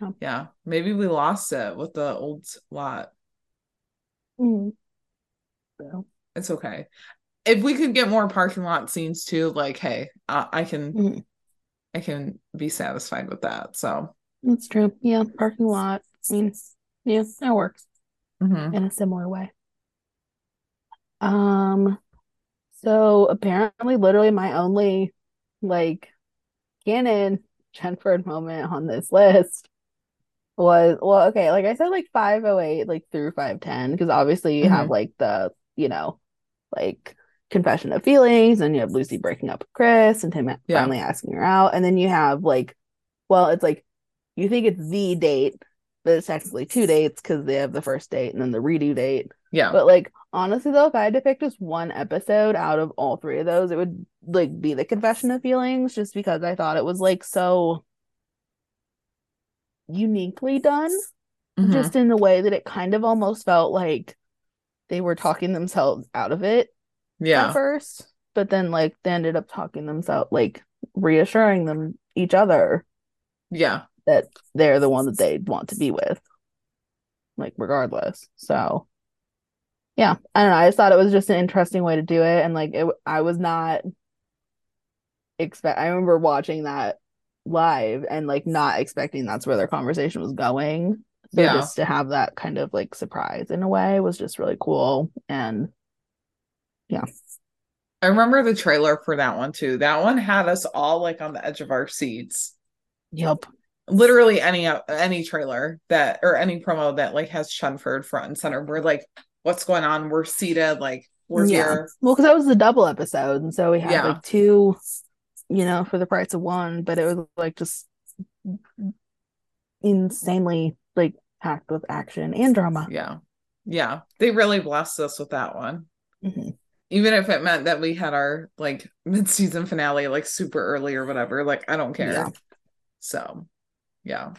Oh. yeah, maybe we lost it with the old lot. Mm. So, It's okay. If we could get more parking lot scenes too, like, hey, I, I can Mhm. I can be satisfied with that. So that's true. Yeah, parking lot. I mean, yeah, that works mhm. in a similar way. Um, so apparently, literally, my only like canon Chenford moment on this list was well, okay, like I said, like 508, like through 510, because obviously you have Mhm. like the, you know, like confession of feelings, and you have Lucy breaking up with Chris and him Yeah. finally asking her out, and then you have like, well, it's like you think it's the date, but it's actually two dates because they have the first date and then the redo date. yeah. But like honestly though, if I had to pick just one episode out of all three of those, it would like be the confession of feelings, just because I thought it was like so uniquely done, Mhm. just in the way that it kind of almost felt like they were talking themselves out of it at yeah. first, but then like they ended up talking themselves like reassuring them each other Yeah. that they're the one that they want to be with, like regardless. So, yeah, I don't know. I just thought it was just an interesting way to do it, and like it, I was not expect. I remember watching that live and like not expecting that's where their conversation was going. So Yeah. just to have that kind of like surprise in a way was just really cool. And yeah. I remember the trailer for that one too. That one had us all like on the edge of our seats. Yep. Literally any uh, any trailer that or any promo that like has Chenford front and center. We're like, what's going on? We're seated, like we're yeah. here. Well, because that was the double episode, and so we had Yeah. like two, you know, for the price of one, but it was like just insanely like packed with action and drama. Yeah. Yeah. They really blessed us with that one. Mhm. Even if it meant that we had our like mid-season finale like super early or whatever, like I don't care. Yeah. So, yeah.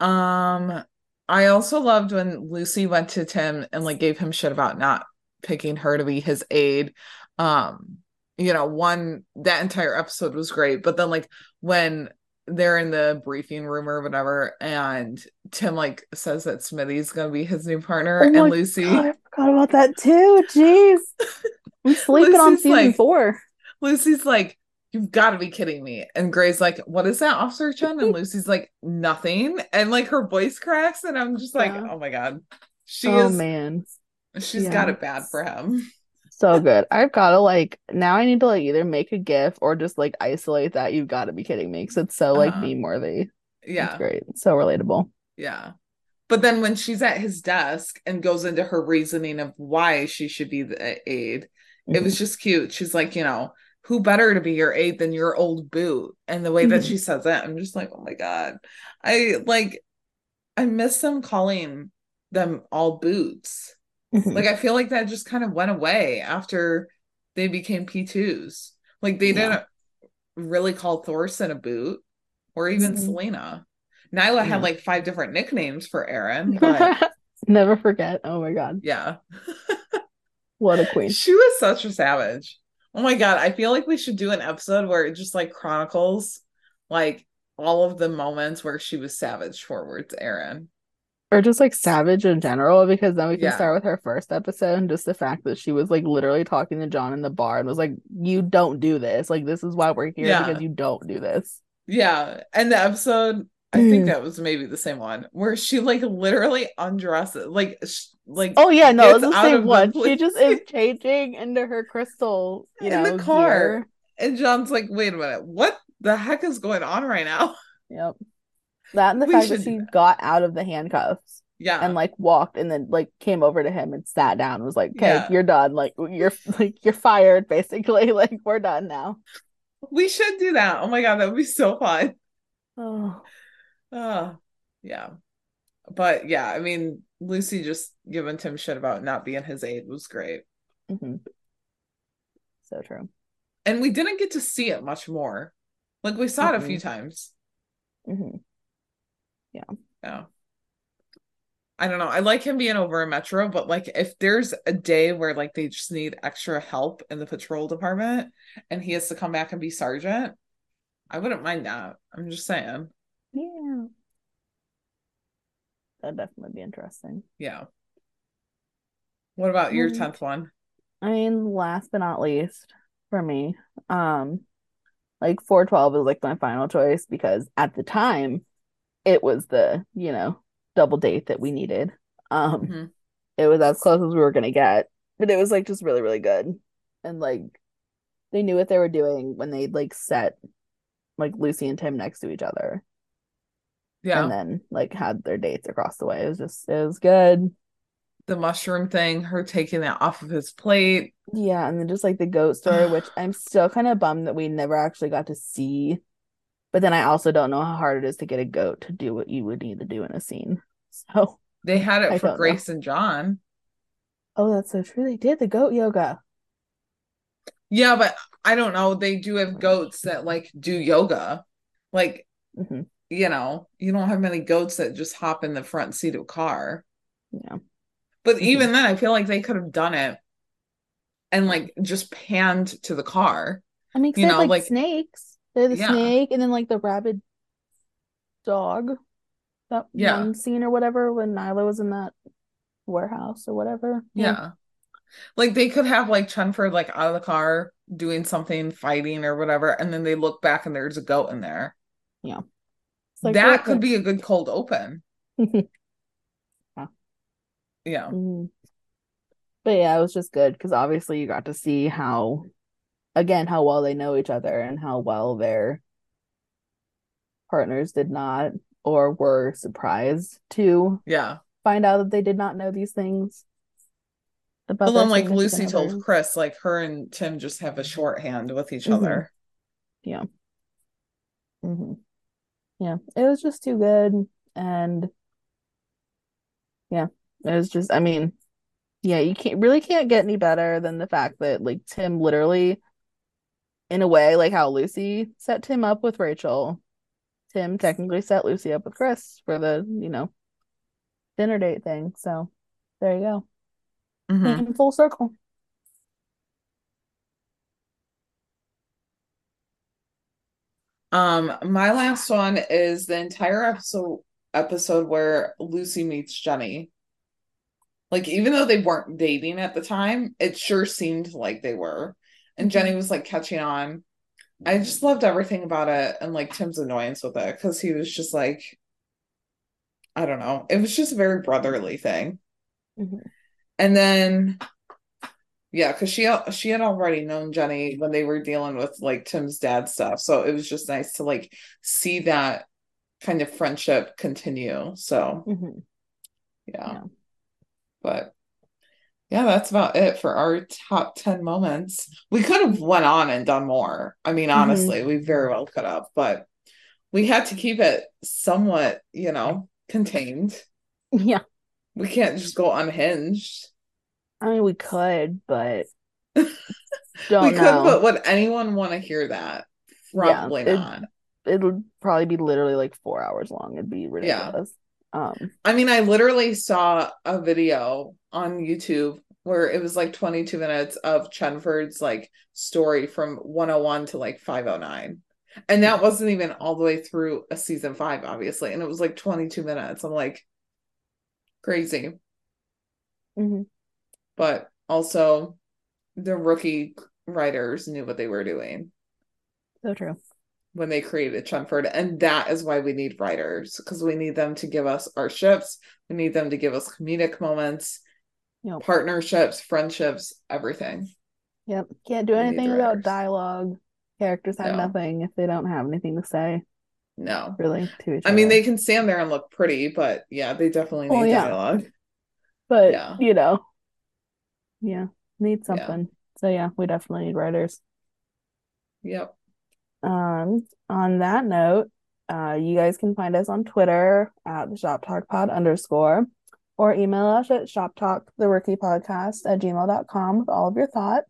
Um I also loved when Lucy went to Tim and like gave him shit about not picking her to be his aide. Um you know, one that entire episode was great, but then like when they're in the briefing room or whatever and Tim like says that Smitty's going to be his new partner Oh and Lucy God, I forgot about that too. Jeez. I'm sleeping on Lucy's season like- four. Lucy's like, You've got to be kidding me. And Grey's like, What is that, Officer Chen? And Lucy's like, Nothing. And like her voice cracks. And I'm just like, Yeah. Oh my God. She oh is, man. she's Yeah. got it bad for him. So good. I've got to like now I need to like either make a GIF or just like isolate that. You've got to be kidding me because it's so like Uh-huh. meme worthy. It's Yeah. great. It's so relatable. Yeah. But then when she's at his desk and goes into her reasoning of why she should be the aide, it was just cute. She's like, you know, who better to be your aide than your old boot? And the way that Mhm. she says that, I'm just like, oh my God. I like, I miss them calling them all boots. Mhm. Like, I feel like that just kind of went away after they became P2s. Like, they Yeah. didn't really call Thorsen a boot or even Mhm. Celina. Nyla Yeah. had like five different nicknames for Aaron, but Never forget. Oh my god. yeah. What a queen. She was such a savage. Oh my god, I feel like we should do an episode where it just like chronicles like all of the moments where she was savage towards Aaron. Or just like savage in general, because then we can Yeah. start with her first episode and just the fact that she was like literally talking to John in the bar and was like, You don't do this. Like this is why we're here Yeah. because you don't do this. Yeah, and the episode I think that was maybe the same one where she like literally undresses like sh- like Oh yeah, no, it's the same the one. She just is changing into her crystal, you In know, the car. gear. and John's like, wait a minute, what the heck is going on right now? Yep. That and the We fact that should she got out of the handcuffs Yeah. and like walked and then like came over to him and sat down and was like, Okay, Yeah. you're done. Like you're like you're fired, basically. Like we're done now. we should do that. Oh my god, that would be so fun. Oh. Oh, yeah. But yeah, I mean, Lucy just giving Tim shit about not being his aide was great. hmm So true. And we didn't get to see it much more. Like we saw it a few times. hmm Yeah. Yeah. I don't know. I like him being over in Metro, but like if there's a day where like they just need extra help in the patrol department and he has to come back and be sergeant, I wouldn't mind that. I'm just saying. Yeah. That'd definitely be interesting. Yeah. What about your Um, 10th one? I mean, last but not least, for me, um, like 412 is like my final choice because at the time it was the, you know, double date that we needed. Um, Mhm. it was as close as we were gonna get, but it was like just really, really good. And like they knew what they were doing when they like set like Lucy and Tim next to each other Yeah. and then like had their dates across the way. It was just it was good. the mushroom thing, her taking that off of his plate. Yeah, and then just like the goat story, which I'm still kind of bummed that we never actually got to see. But then I also don't know how hard it is to get a goat to do what you would need to do in a scene. So, They had it I for don't know. Grace and John. oh, that's so true. They did the goat yoga. Yeah, but I don't know. They do have goats that like do yoga. Like, hmm you know, you don't have many goats that just hop in the front seat of a car. Yeah. But Mhm. even then, I feel like they could have done it and like just panned to the car. I mean, You know, like, like- snakes. They're the Yeah. snake, and then like the rabid dog. That Yeah. one scene or whatever when Nyla was in that warehouse or whatever. Yeah. Like they could have like Chenford like out of the car doing something, fighting or whatever, and then they look back and there's a goat in there. Yeah. like, that could be a good cold open. Yeah. Yeah. Mhm. But yeah, it was just good because obviously you got to see how, again, how well they know each other and how well their partners did not or were surprised to Yeah. find out that they did not know these things. About Well, then, like Lucy told others. Chris, like her and Tim just have a shorthand with each Mhm. other. hmm Yeah, it was just too good. And yeah, it was just, I mean, yeah, you can't really can't get any better than the fact that like Tim literally, in a way, like how Lucy set Tim up with Rachel, Tim technically set Lucy up with Chris for the, you know, dinner date thing. So there you go. Mhm. Full circle. Um, my last one is the entire episode episode where Lucy meets Jenny. Like, even though they weren't dating at the time, it sure seemed like they were. And Jenny was like catching on. I just loved everything about it and like Tim's annoyance with it because he was just like, I don't know. It was just a very brotherly thing. Mhm. And then, yeah, because she she had already known Jenny when they were dealing with like Tim's dad stuff, so it was just nice to like see that kind of friendship continue. So Mhm. yeah, Yeah. but yeah, that's about it for our top ten moments. We could have went on and done more. I mean, Mhm. honestly, we very well could have, but we had to keep it somewhat, you know, contained. Yeah. We can't just go unhinged. I mean, we could, but we don't could, know. but would anyone want to hear that? Probably it- not. it would probably be literally like four hours long. It'd be ridiculous. Um, I mean, I literally saw a video on YouTube where it was like 22 minutes of Chenford's like story from 101 to like 509. And that wasn't even all the way through a season five, obviously. And it was like 22 minutes. I'm like, crazy. mhm. But also, the rookie writers knew what they were doing. So true. When they created Chenford. And that is why we need writers because we need them to give us our ships. We need them to give us comedic moments, Yep. partnerships, friendships, everything. Yep. Can't do We anything without dialogue. Characters have No. nothing if they don't have anything to say, No. really, to each I mean, they can stand there and look pretty, but yeah, they definitely need Well, yeah. dialogue. but yeah. you know, yeah, need something. So yeah, we definitely need writers. Yep. Um, on that note, uh, you guys can find us on Twitter at the Shop Talk Pod underscore or email us at Shop Talk the Rookie Podcast at gmail.com with all of your thoughts.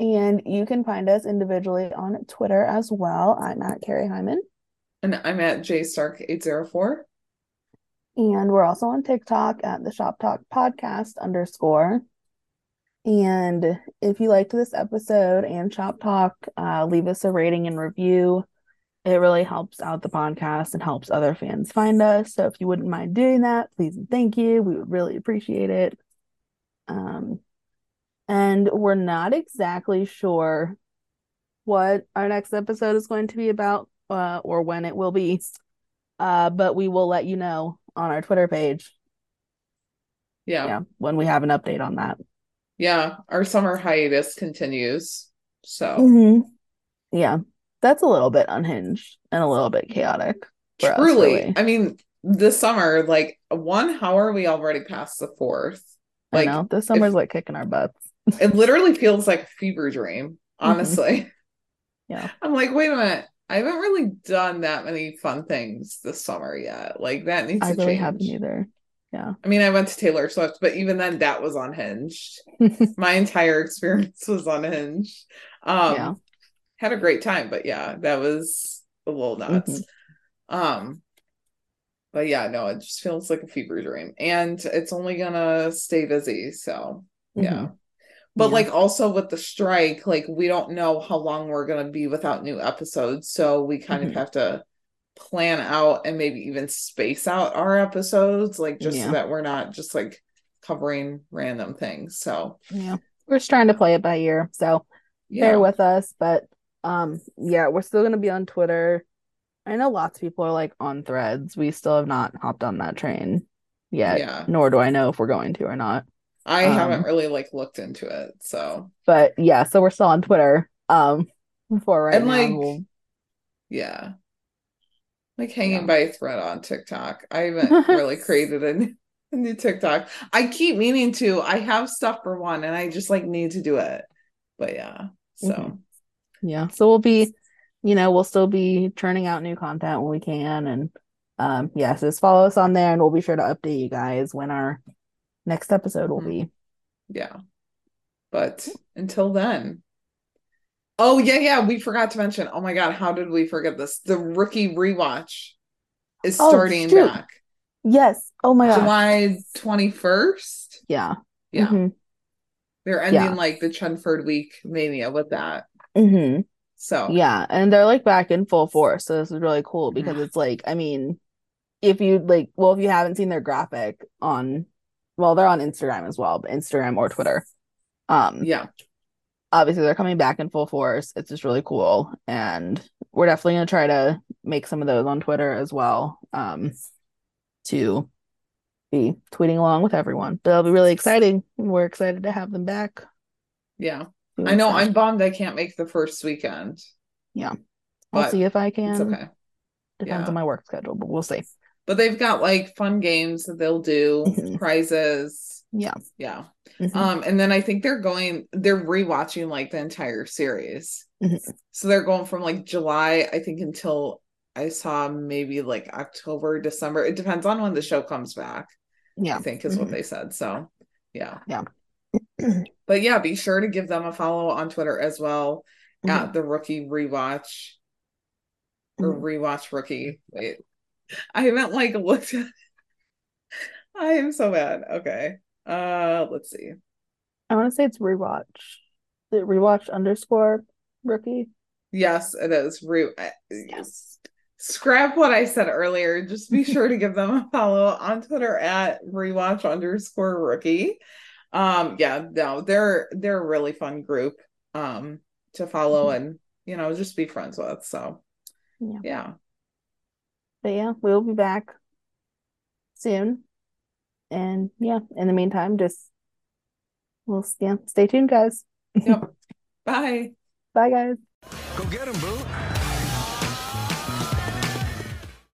And you can find us individually on Twitter as well. I'm at Kari Hyman. And I'm at jstark804. And we're also on TikTok at the Shop Talk Podcast underscore. And if you liked this episode and Shop Talk, uh, leave us a rating and review. It really helps out the podcast and helps other fans find us. So if you wouldn't mind doing that, please and thank you. We would really appreciate it. Um, and we're not exactly sure what our next episode is going to be about, uh, or when it will be. Uh, but we will let you know on our Twitter page, Yeah. yeah, when we have an update on that. Yeah. Our summer hiatus continues. So Mhm. Yeah, that's a little bit unhinged and a little bit chaotic for us, truly, really. I mean, this summer, like one, how are we already past the fourth? I Like know this summer's like kicking our butts. it literally feels like a fever dream, honestly. Mm-hmm. Yeah. I'm like, wait a minute. I haven't really done that many fun things this summer yet. Like that needs I to really change. haven't either. Yeah. I mean, I went to Taylor Swift, but even then that was unhinged. My entire experience was unhinged. Um Yeah. had a great time, but yeah, that was a little nuts. Mm-hmm. Um but yeah, no, it just feels like a fever dream. And it's only gonna stay busy, so yeah. Mhm. But Yeah. like also with the strike, like we don't know how long we're gonna be without new episodes. So we kind Mhm. of have to plan out and maybe even space out our episodes, like just Yeah. so that we're not just like covering random things. So Yeah. We're just trying to play it by ear. So yeah. bear with us. But um, yeah, we're still gonna be on Twitter. I know lots of people are like on threads. We still have not hopped on that train yet, Yeah. nor do I know if we're going to or not. I Um, haven't really like looked into it, so But yeah, so we're still on Twitter. Um, for right And, now, like, we'll- yeah. Like hanging Yeah. by a thread on TikTok. I haven't really created a new, a new TikTok. I keep meaning to. I have stuff for one and I just like need to do it. But yeah. So Mhm. yeah, so we'll be, you know, we'll still be churning out new content when we can, and um, yeah, so just follow us on there, and we'll be sure to update you guys when our next episode will Mhm. be. yeah. But until then. Oh yeah, yeah. We forgot to mention. Oh my god, how did we forget this? The rookie rewatch is Oh, starting shoot. back. Yes. Oh my god. July 21st. Yeah. Yeah. Mhm. They're ending Yeah. like the Chenford week mania with that. Mhm. So Yeah, and they're like back in full force, so this is really cool because Mhm. it's like, I mean, if you like, well, if you haven't seen their graphic on, well, they're on Instagram as well, Instagram or Twitter. Um, yeah. Obviously they're coming back in full force. It's just really cool, and we're definitely gonna try to make some of those on Twitter as well, um, to be tweeting along with everyone. They'll be really exciting. We're excited to have them back. Yeah. I know. I'm bummed I can't make the first weekend. Yeah. I'll see if I can. It's okay. Depends Yeah. on my work schedule, but we'll see. But they've got like fun games that they'll do, Mhm. prizes. Yeah. Yeah. Mhm. Um, and then I think they're going, they're rewatching like the entire series. Mhm. So they're going from like July, I think, until I saw maybe like October, December. It depends on when the show comes back, Yeah. I think is what Mhm. they said. So yeah. Yeah. But yeah, be sure to give them a follow on Twitter as well at the rookie rewatch or Mhm. rewatch rookie. Wait. I haven't like looked at I am so bad. Okay. Uh let's see. I want to say it's rewatch. The rewatch underscore rookie. Yes, it is. Re- Yes. Scrap what I said earlier. Just be sure to give them a follow on Twitter at rewatch underscore rookie. Um, yeah, no, they're they're a really fun group um to follow Mhm. and you know just be friends with. So Yeah. yeah. But yeah, we'll be back soon. And yeah, in the meantime, just we'll yeah, stay tuned, guys. Yep. Bye. Bye, guys. Go get him, boo.